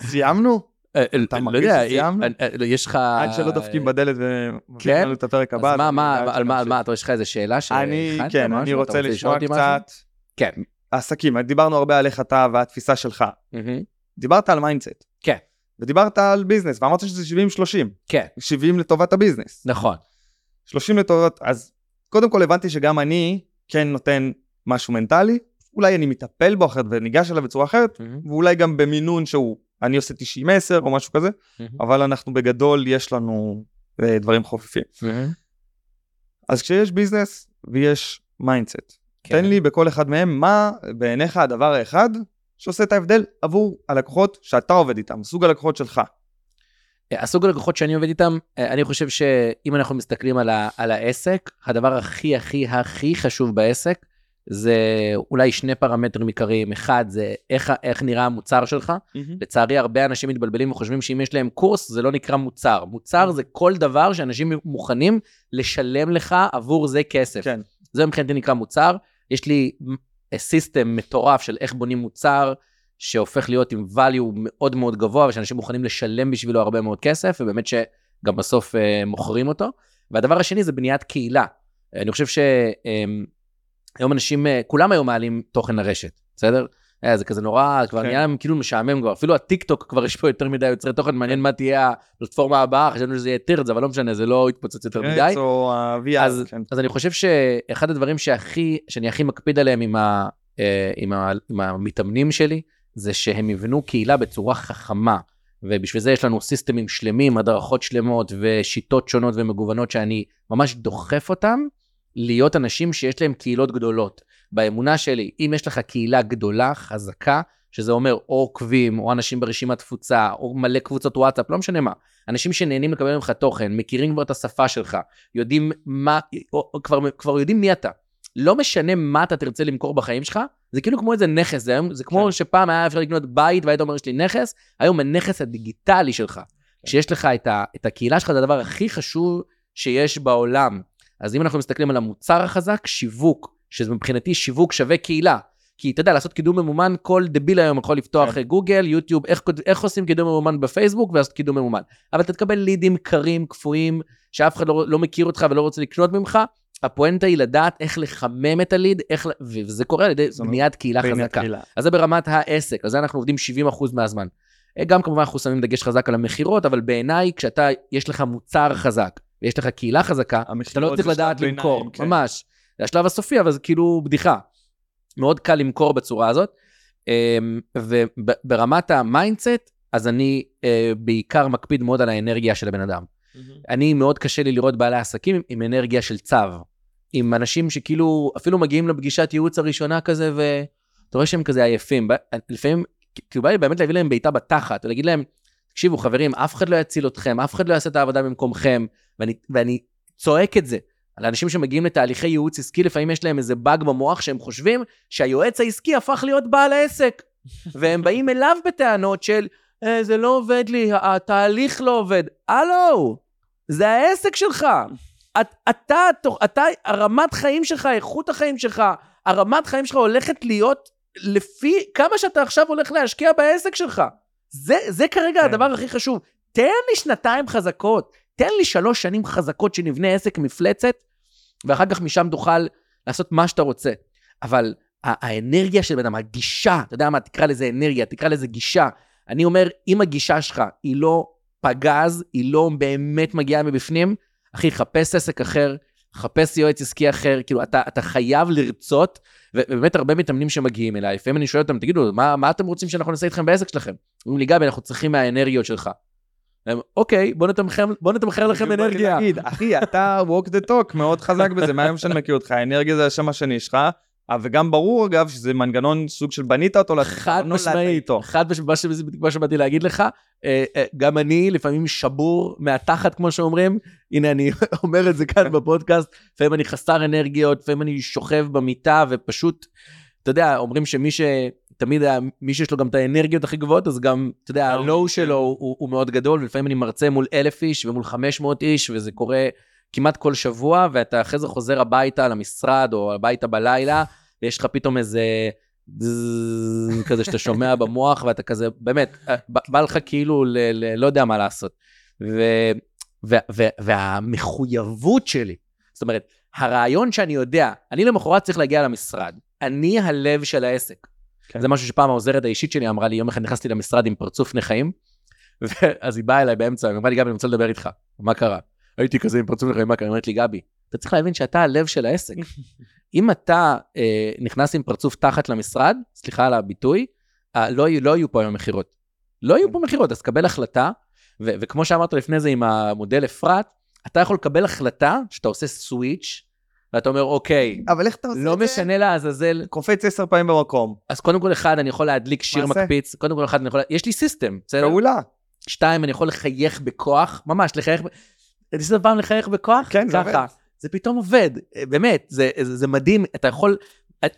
סיימנו? אה, אתה לא מרגיש שסיימנו? אה, אה, יש לך... עד שלא דופקים בדלת ומביאים כן? לנו את הפרק הבא. אז מה, אני מה, על מה, על. מה, אתה יש לך איזה שאלה אני, שהכנת כן? אני רוצה לשמוע? קצת. כן. עסקים, דיברנו הרבה על איך אתה והתפיסה שלך. דיברת על mindset. כן. ודיברת על business, ואמרת שזה 70-30. כן, 70 לטובת ה business. נכון. 30 לטובת, אז קודם כל הבנתי שגם אני כן נותן משהו מנטלי, אולי אני מטפל בו אחרת וניגש אליו בצורה אחרת. ואולי גם במינון שהוא אני עושה 90-10 או משהו כזה, אבל אנחנו בגדול, יש לנו אה, דברים חופפים. אז כשיש business ויש mindset, כן. תן לי בכל אחד מהם מה בעיניך הדבר האחד שעושה את ההבדל עבור הלקוחות שאתה עובד איתם, סוג הלקוחות שלך. הסוג הלקוחות שאני עובד איתם, אה, אני חושב שאם אנחנו מסתכלים על, ה, על העסק, הדבר הכי הכי הכי חשוב בעסק, זה אולי שני פרמטרים עיקריים. אחד, זה איך, איך נראה המוצר שלך. לצערי, הרבה אנשים מתבלבלים וחושבים שאם יש להם קורס, זה לא נקרא מוצר. מוצר זה כל דבר שאנשים מוכנים לשלם לך עבור זה כסף. כן. זה מבחינתי נקרא מוצר. יש לי סיסטם מטורף של איך בונים מוצר, שהופך להיות עם value מאוד מאוד גבוה, ושאנשים מוכנים לשלם בשבילו הרבה מאוד כסף, ובאמת שגם בסוף uh, מוכרים אותו. והדבר השני זה בניית קהילה. אני חושב שהיום אנשים, uh, כולם היום מעלים תוכן לרשת, בסדר? אה, זה כזה נורא, כבר כן. נהיה להם כאילו משעמם כבר, אפילו הטיק טוק כבר יש פה יותר מדי יוצרי תוכן, מעניין מה תהיה הפלטפורמה הבאה, חשבנו שזה יהיה טירץ, אבל לא משנה, זה לא יתפוצץ יותר מדי. רץ או ה-VR, אז, כן. אז אני חושב שאחד הדברים שהכי, שאני הכי מקפיד עליהם עם, ה, אה, עם, ה, עם המתאמנים שלי, זה שהם יבנו קהילה בצורה חכמה. ובשביל זה יש לנו סיסטמים שלמים, הדרכות שלמות ושיטות שונות ומגוונות שאני ממש דוחף אותם להיות אנשים שיש להם קהילות גדולות. באמונה שלי, אם יש לך קהילה גדולה, חזקה, שזה אומר או עוקבים, או אנשים ברשימת תפוצה, או מלא קבוצות וואטסאפ, לא משנה מה. אנשים שנהנים לקבל ממך תוכן, מכירים כבר את השפה שלך, יודעים מה, או, או כבר, כבר יודעים מי אתה. לא משנה מה אתה תרצה למכור בחיים שלך, זה כאילו כמו איזה נכס, זה, זה כמו כן. שפעם היה אפשר לקנות בית והיית אומר יש לי נכס, היום הנכס הדיגיטלי שלך, כשיש לך את, ה, את הקהילה שלך, זה הדבר הכי חשוב שיש בעולם. אז אם אנחנו מסתכלים על המוצר החזק, שיווק, שזה מבחינתי שיווק שווה קהילה. כי אתה יודע, לעשות קידום ממומן, כל דביל היום יכול לפתוח כן. גוגל, יוטיוב, איך, איך עושים קידום ממומן בפייסבוק ולעשות קידום ממומן. אבל אתה תקבל לידים קרים, קפואים, שאף אחד לא, לא מכיר אותך ולא רוצה לקנות ממך. הפואנטה היא לדעת איך לחמם את ה lead, איך, וזה קורה על ידי בניית קהילה חזקה. קהילה. אז זה ברמת העסק, על זה אנחנו עובדים 70% מהזמן. אה, גם כמובן אנחנו שמים דגש חזק על המכירות, אבל בעיניי, כשאתה, יש לך מוצר חזק, ויש לך קהילה חזקה, אתה לא צריך לדעת למכור, בינינו, כן. ממש. זה השלב הסופי, אבל זה כאילו בדיחה. מאוד קל למכור בצורה הזאת. אמ, וברמת ה mindset, אז אני אה, בעיקר מקפיד מאוד על האנרגיה של הבן אדם. אני, מאוד קשה לי לראות בעלי עסקים עם אנרגיה של צו. עם אנשים שכאילו אפילו מגיעים לפגישת ייעוץ הראשונה כזה, ואתה רואה שהם כזה עייפים. לפעמים, כאילו בא לי באמת להביא להם בעיטה בתחת, ולהגיד להם, תקשיבו חברים, אף אחד לא יציל אתכם, אף אחד לא יעשה את העבודה במקומכם, ואני, ואני צועק את זה. על אנשים שמגיעים לתהליכי ייעוץ עסקי, לפעמים יש להם איזה באג במוח שהם חושבים שהיועץ העסקי הפך להיות בעל העסק. והם באים אליו בטענות של, אה, זה לא עובד לי, התהליך לא עובד. הלו, זה העסק שלך. את, אתה, תוך- אתה, הרמת חיים שלך, איכות החיים שלך, הרמת חיים שלך הולכת להיות לפי כמה שאתה עכשיו הולך להשקיע בעסק שלך. זה, זה כרגע כן. הדבר הכי חשוב. תן לי שנתיים חזקות, תן לי שלוש שנים חזקות שנבנה עסק מפלצת, ואחר כך משם תוכל לעשות מה שאתה רוצה. אבל האנרגיה של בן אדם, הגישה, אתה יודע מה, תקרא לזה אנרגיה, תקרא לזה גישה. אני אומר, אם הגישה שלך היא לא פגז, היא לא באמת מגיעה מבפנים, אחי, חפש עסק אחר, חפש יועץ עסקי אחר, כאילו, אתה, אתה חייב לרצות, ובאמת הרבה מתאמנים שמגיעים אליי, לפעמים אני שואל אותם, תגידו, מה, מה אתם רוצים שאנחנו נעשה איתכם בעסק שלכם? אומרים לי, גבי, אנחנו צריכים מהאנרגיות שלך. הם, אוקיי, בוא נתמחר, בוא נתמחר לכם אנרגיה. אחי, אתה walk the talk מאוד חזק בזה, מהיום שאני מכיר אותך, האנרגיה זה השם השני שלך, וגם ברור אגב שזה מנגנון סוג של בנית אותו חד משמעית. חד משמעית, מה שבאתי להגיד לך, אה, אה, גם אני לפעמים שבור מהתחת, כמו שאומרים, הנה אני אומר את זה כאן בפודקאסט, לפעמים אני חסר אנרגיות, לפעמים אני שוכב במיטה ופשוט, אתה יודע, אומרים שמי ש... תמיד היה- מי שיש לו גם את האנרגיות הכי גבוהות, אז גם, אתה יודע, אה, הלואו כן. שלו הוא, הוא מאוד גדול, ולפעמים אני מרצה מול אלף איש ומול 500 איש, וזה קורה כמעט כל שבוע, ואתה אחרי זה חוזר הביתה למשרד, או הביתה בלילה, ויש לך פתאום איזה כזה שאתה שומע במוח, ואתה כזה, באמת, אה, בא לך כאילו, ל, ל, לא יודע מה לעשות. ו, ו, ו, והמחויבות שלי, זאת אומרת, הרעיון שאני יודע, אני למחרת צריך להגיע למשרד, אני הלב של העסק. כן. זה משהו שפעם העוזרת האישית שלי אמרה לי, יום אחד נכנסתי למשרד עם פרצוף נכים, ואז היא באה אליי באמצע, היא אמרה לי, גבי, אני רוצה לדבר איתך, מה קרה? הייתי כזה עם פרצוף קרה? היא אומרת לי, גבי, אתה צריך להבין שאתה הלב של העסק. אם אתה אה, נכנס עם פרצוף תחת למשרד, סליחה על הביטוי, אה, לא, לא יהיו פה היום מכירות. לא יהיו פה מכירות, אז קבל החלטה, ו- וכמו שאמרת לפני זה עם המודל אפרת, אתה יכול לקבל החלטה שאתה עושה סוויץ', ואתה אומר, אוקיי, אבל איך אתה עושה לא את זה? משנה לעזאזל, קופץ עשר פעמים במקום. אז קודם כל אחד, אני יכול להדליק שיר מה זה? מקפיץ, קודם כל אחד, אני יכול, יש לי סיסטם, בסדר? פעולה. שתיים, אני יכול לחייך בכוח, ממש, לחייך, ניסית פעם לחייך בכוח? כן, זה ככה. עובד. זה פתאום עובד, אה, באמת, זה, זה, זה מדהים, אתה יכול,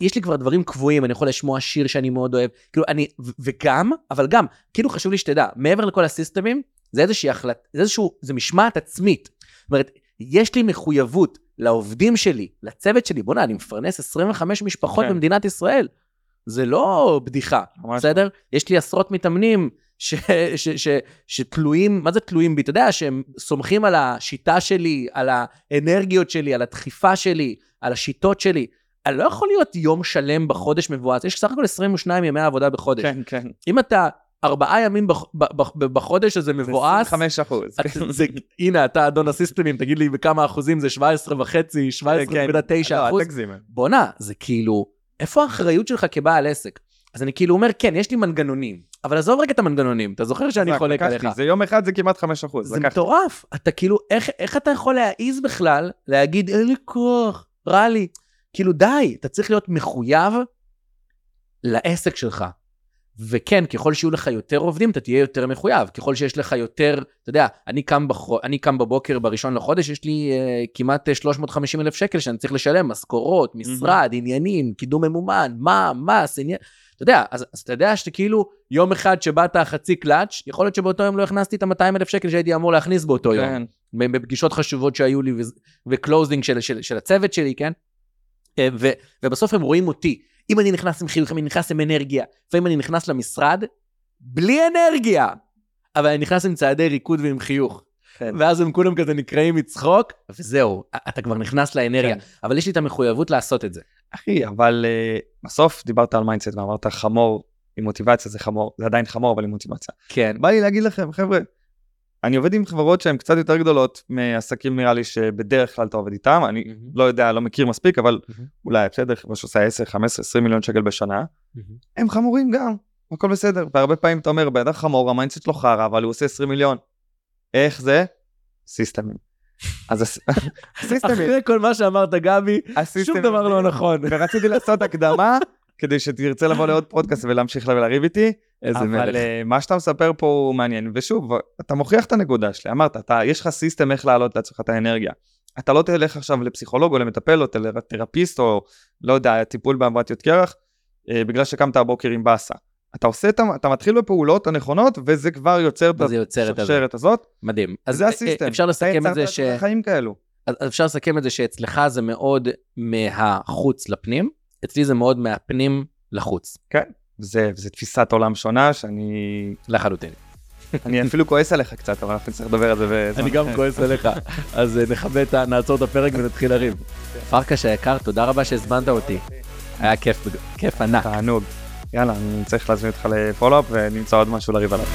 יש לי כבר דברים קבועים, אני יכול לשמוע שיר שאני מאוד אוהב, כאילו אני, וגם, אבל גם, כאילו חשוב לי שתדע, מעבר לכל הסיסטמים, זה איזושהי החלטה, זה איזשהו, זה משמעת עצמית. זאת אומרת, יש לי מחויבות לעובדים שלי, לצוות שלי, בוא'נה, אני מפרנס 25 משפחות כן. במדינת ישראל. זה לא בדיחה, ממש בסדר? יש לי עשרות מתאמנים ש, ש, ש, שתלויים, מה זה תלויים בי? אתה יודע, שהם סומכים על השיטה שלי, על האנרגיות שלי, על הדחיפה שלי, על השיטות שלי. אני לא יכול להיות יום שלם בחודש מבואס, יש סך הכל 22 ימי עבודה בחודש. כן, כן. אם אתה ארבעה ימים בח, ב, ב, ב, בחודש הזה מבואס, 25 אחוז. את- זה, הנה, אתה אדון הסיסטמים, תגיד לי בכמה אחוזים זה 17 וחצי, 17.9 לא, אחוז. אל תגזים. בואנה, זה כאילו, איפה האחריות שלך כבעל עסק? אז אני כאילו אומר, כן, יש לי מנגנונים, אבל עזוב רגע את המנגנונים, אתה זוכר שאני רק חולק לקחתי, עליך. זה יום אחד זה כמעט 5 אחוז. זה מטורף, אתה כאילו, איך, איך אתה יכול להעיז בכלל להגיד, אין לי כוח, רע לי. כאילו, די, אתה צריך להיות מחויב לעסק שלך. וכן, ככל שיהיו לך יותר עובדים, אתה תהיה יותר מחויב. ככל שיש לך יותר, אתה יודע, אני קם, בח... אני קם בבוקר בראשון לחודש, יש לי uh, כמעט אה, 350 אלף שקל שאני צריך לשלם, משכורות, משרד, עניינים, קידום ממומן, מה, מס, עניין... אתה יודע, אז, אז אתה יודע שכאילו יום אחד שבאת חצי קלאץ', יכול להיות שבאותו יום לא הכנסתי את ה-200 אלף שקל שהייתי אמור להכניס באותו יום. כן. בפגישות חשובות שהיו לי ו closing של, של, של הצוות שלי, כן? אה, ו, ובסוף הם רואים אותי. אם אני נכנס עם חיוך, אם אני נכנס עם אנרגיה, לפעמים אני נכנס למשרד בלי אנרגיה, אבל אני נכנס עם צעדי ריקוד ועם חיוך. כן. ואז הם כולם כזה נקרעים מצחוק, וזהו, אתה כבר נכנס לאנרגיה. כן. אבל יש לי את המחויבות לעשות את זה. אחי, אבל אה, בסוף דיברת על mindset ואמרת חמור עם מוטיבציה זה חמור, זה עדיין חמור אבל עם מוטיבציה. כן. בא לי להגיד לכם, חבר'ה, אני עובד עם חברות שהן קצת יותר גדולות מעסקים נראה לי שבדרך כלל אתה עובד איתם, אני לא יודע, לא מכיר מספיק, אבל אולי בסדר, חברה שעושה 10, 15, 20 מיליון שקל בשנה, הם חמורים גם, הכל בסדר, והרבה פעמים אתה אומר, בן אדם חמור, ה mindset שלו חרא, אבל הוא עושה 20 מיליון. איך זה? סיסטמים. אז הס- הסיסטמים, אחרי כל מה שאמרת, גבי, שום דבר לא נכון. ורציתי לעשות הקדמה, כדי שתרצה לבוא לעוד פודקאסט ולהמשיך ולריב איתי, איזה אבל מלך. אה, מה שאתה מספר פה הוא מעניין, ושוב, אתה מוכיח את הנקודה שלי, אמרת, אתה, יש לך סיסטם איך להעלות לעצמך את האנרגיה. אתה לא תלך עכשיו לפסיכולוג או למטפל או תרפיסט או לא יודע, טיפול באמבטיות קרח, אה, בגלל שקמת הבוקר עם באסה. אתה עושה את ה... אתה מתחיל בפעולות הנכונות, וזה כבר יוצר את. השרשרת הזאת. מדהים. אז זה אה, הסיסטם. אפשר לסכם את זה אתה ש... יצרת לעצמך חיים כאלו. אפשר לסכם את זה שאצלך זה מאוד מהחוץ לפנים, אצלי זה מאוד מהפנים לחוץ, זה, זה תפיסת עולם שונה שאני לחלוטין. אני אפילו כועס עליך קצת, אבל אנחנו נצטרך לדבר על זה בזמן אני גם. כועס עליך, אז אה, נכבה את ה... נעצור את הפרק ונתחיל לריב. פרקש היקר, תודה רבה שהזמנת אותי. היה כיף, כיף ענק. תענוג. יאללה, אני צריך להזמין אותך לפולו-אפ ונמצא עוד משהו לריב עליו.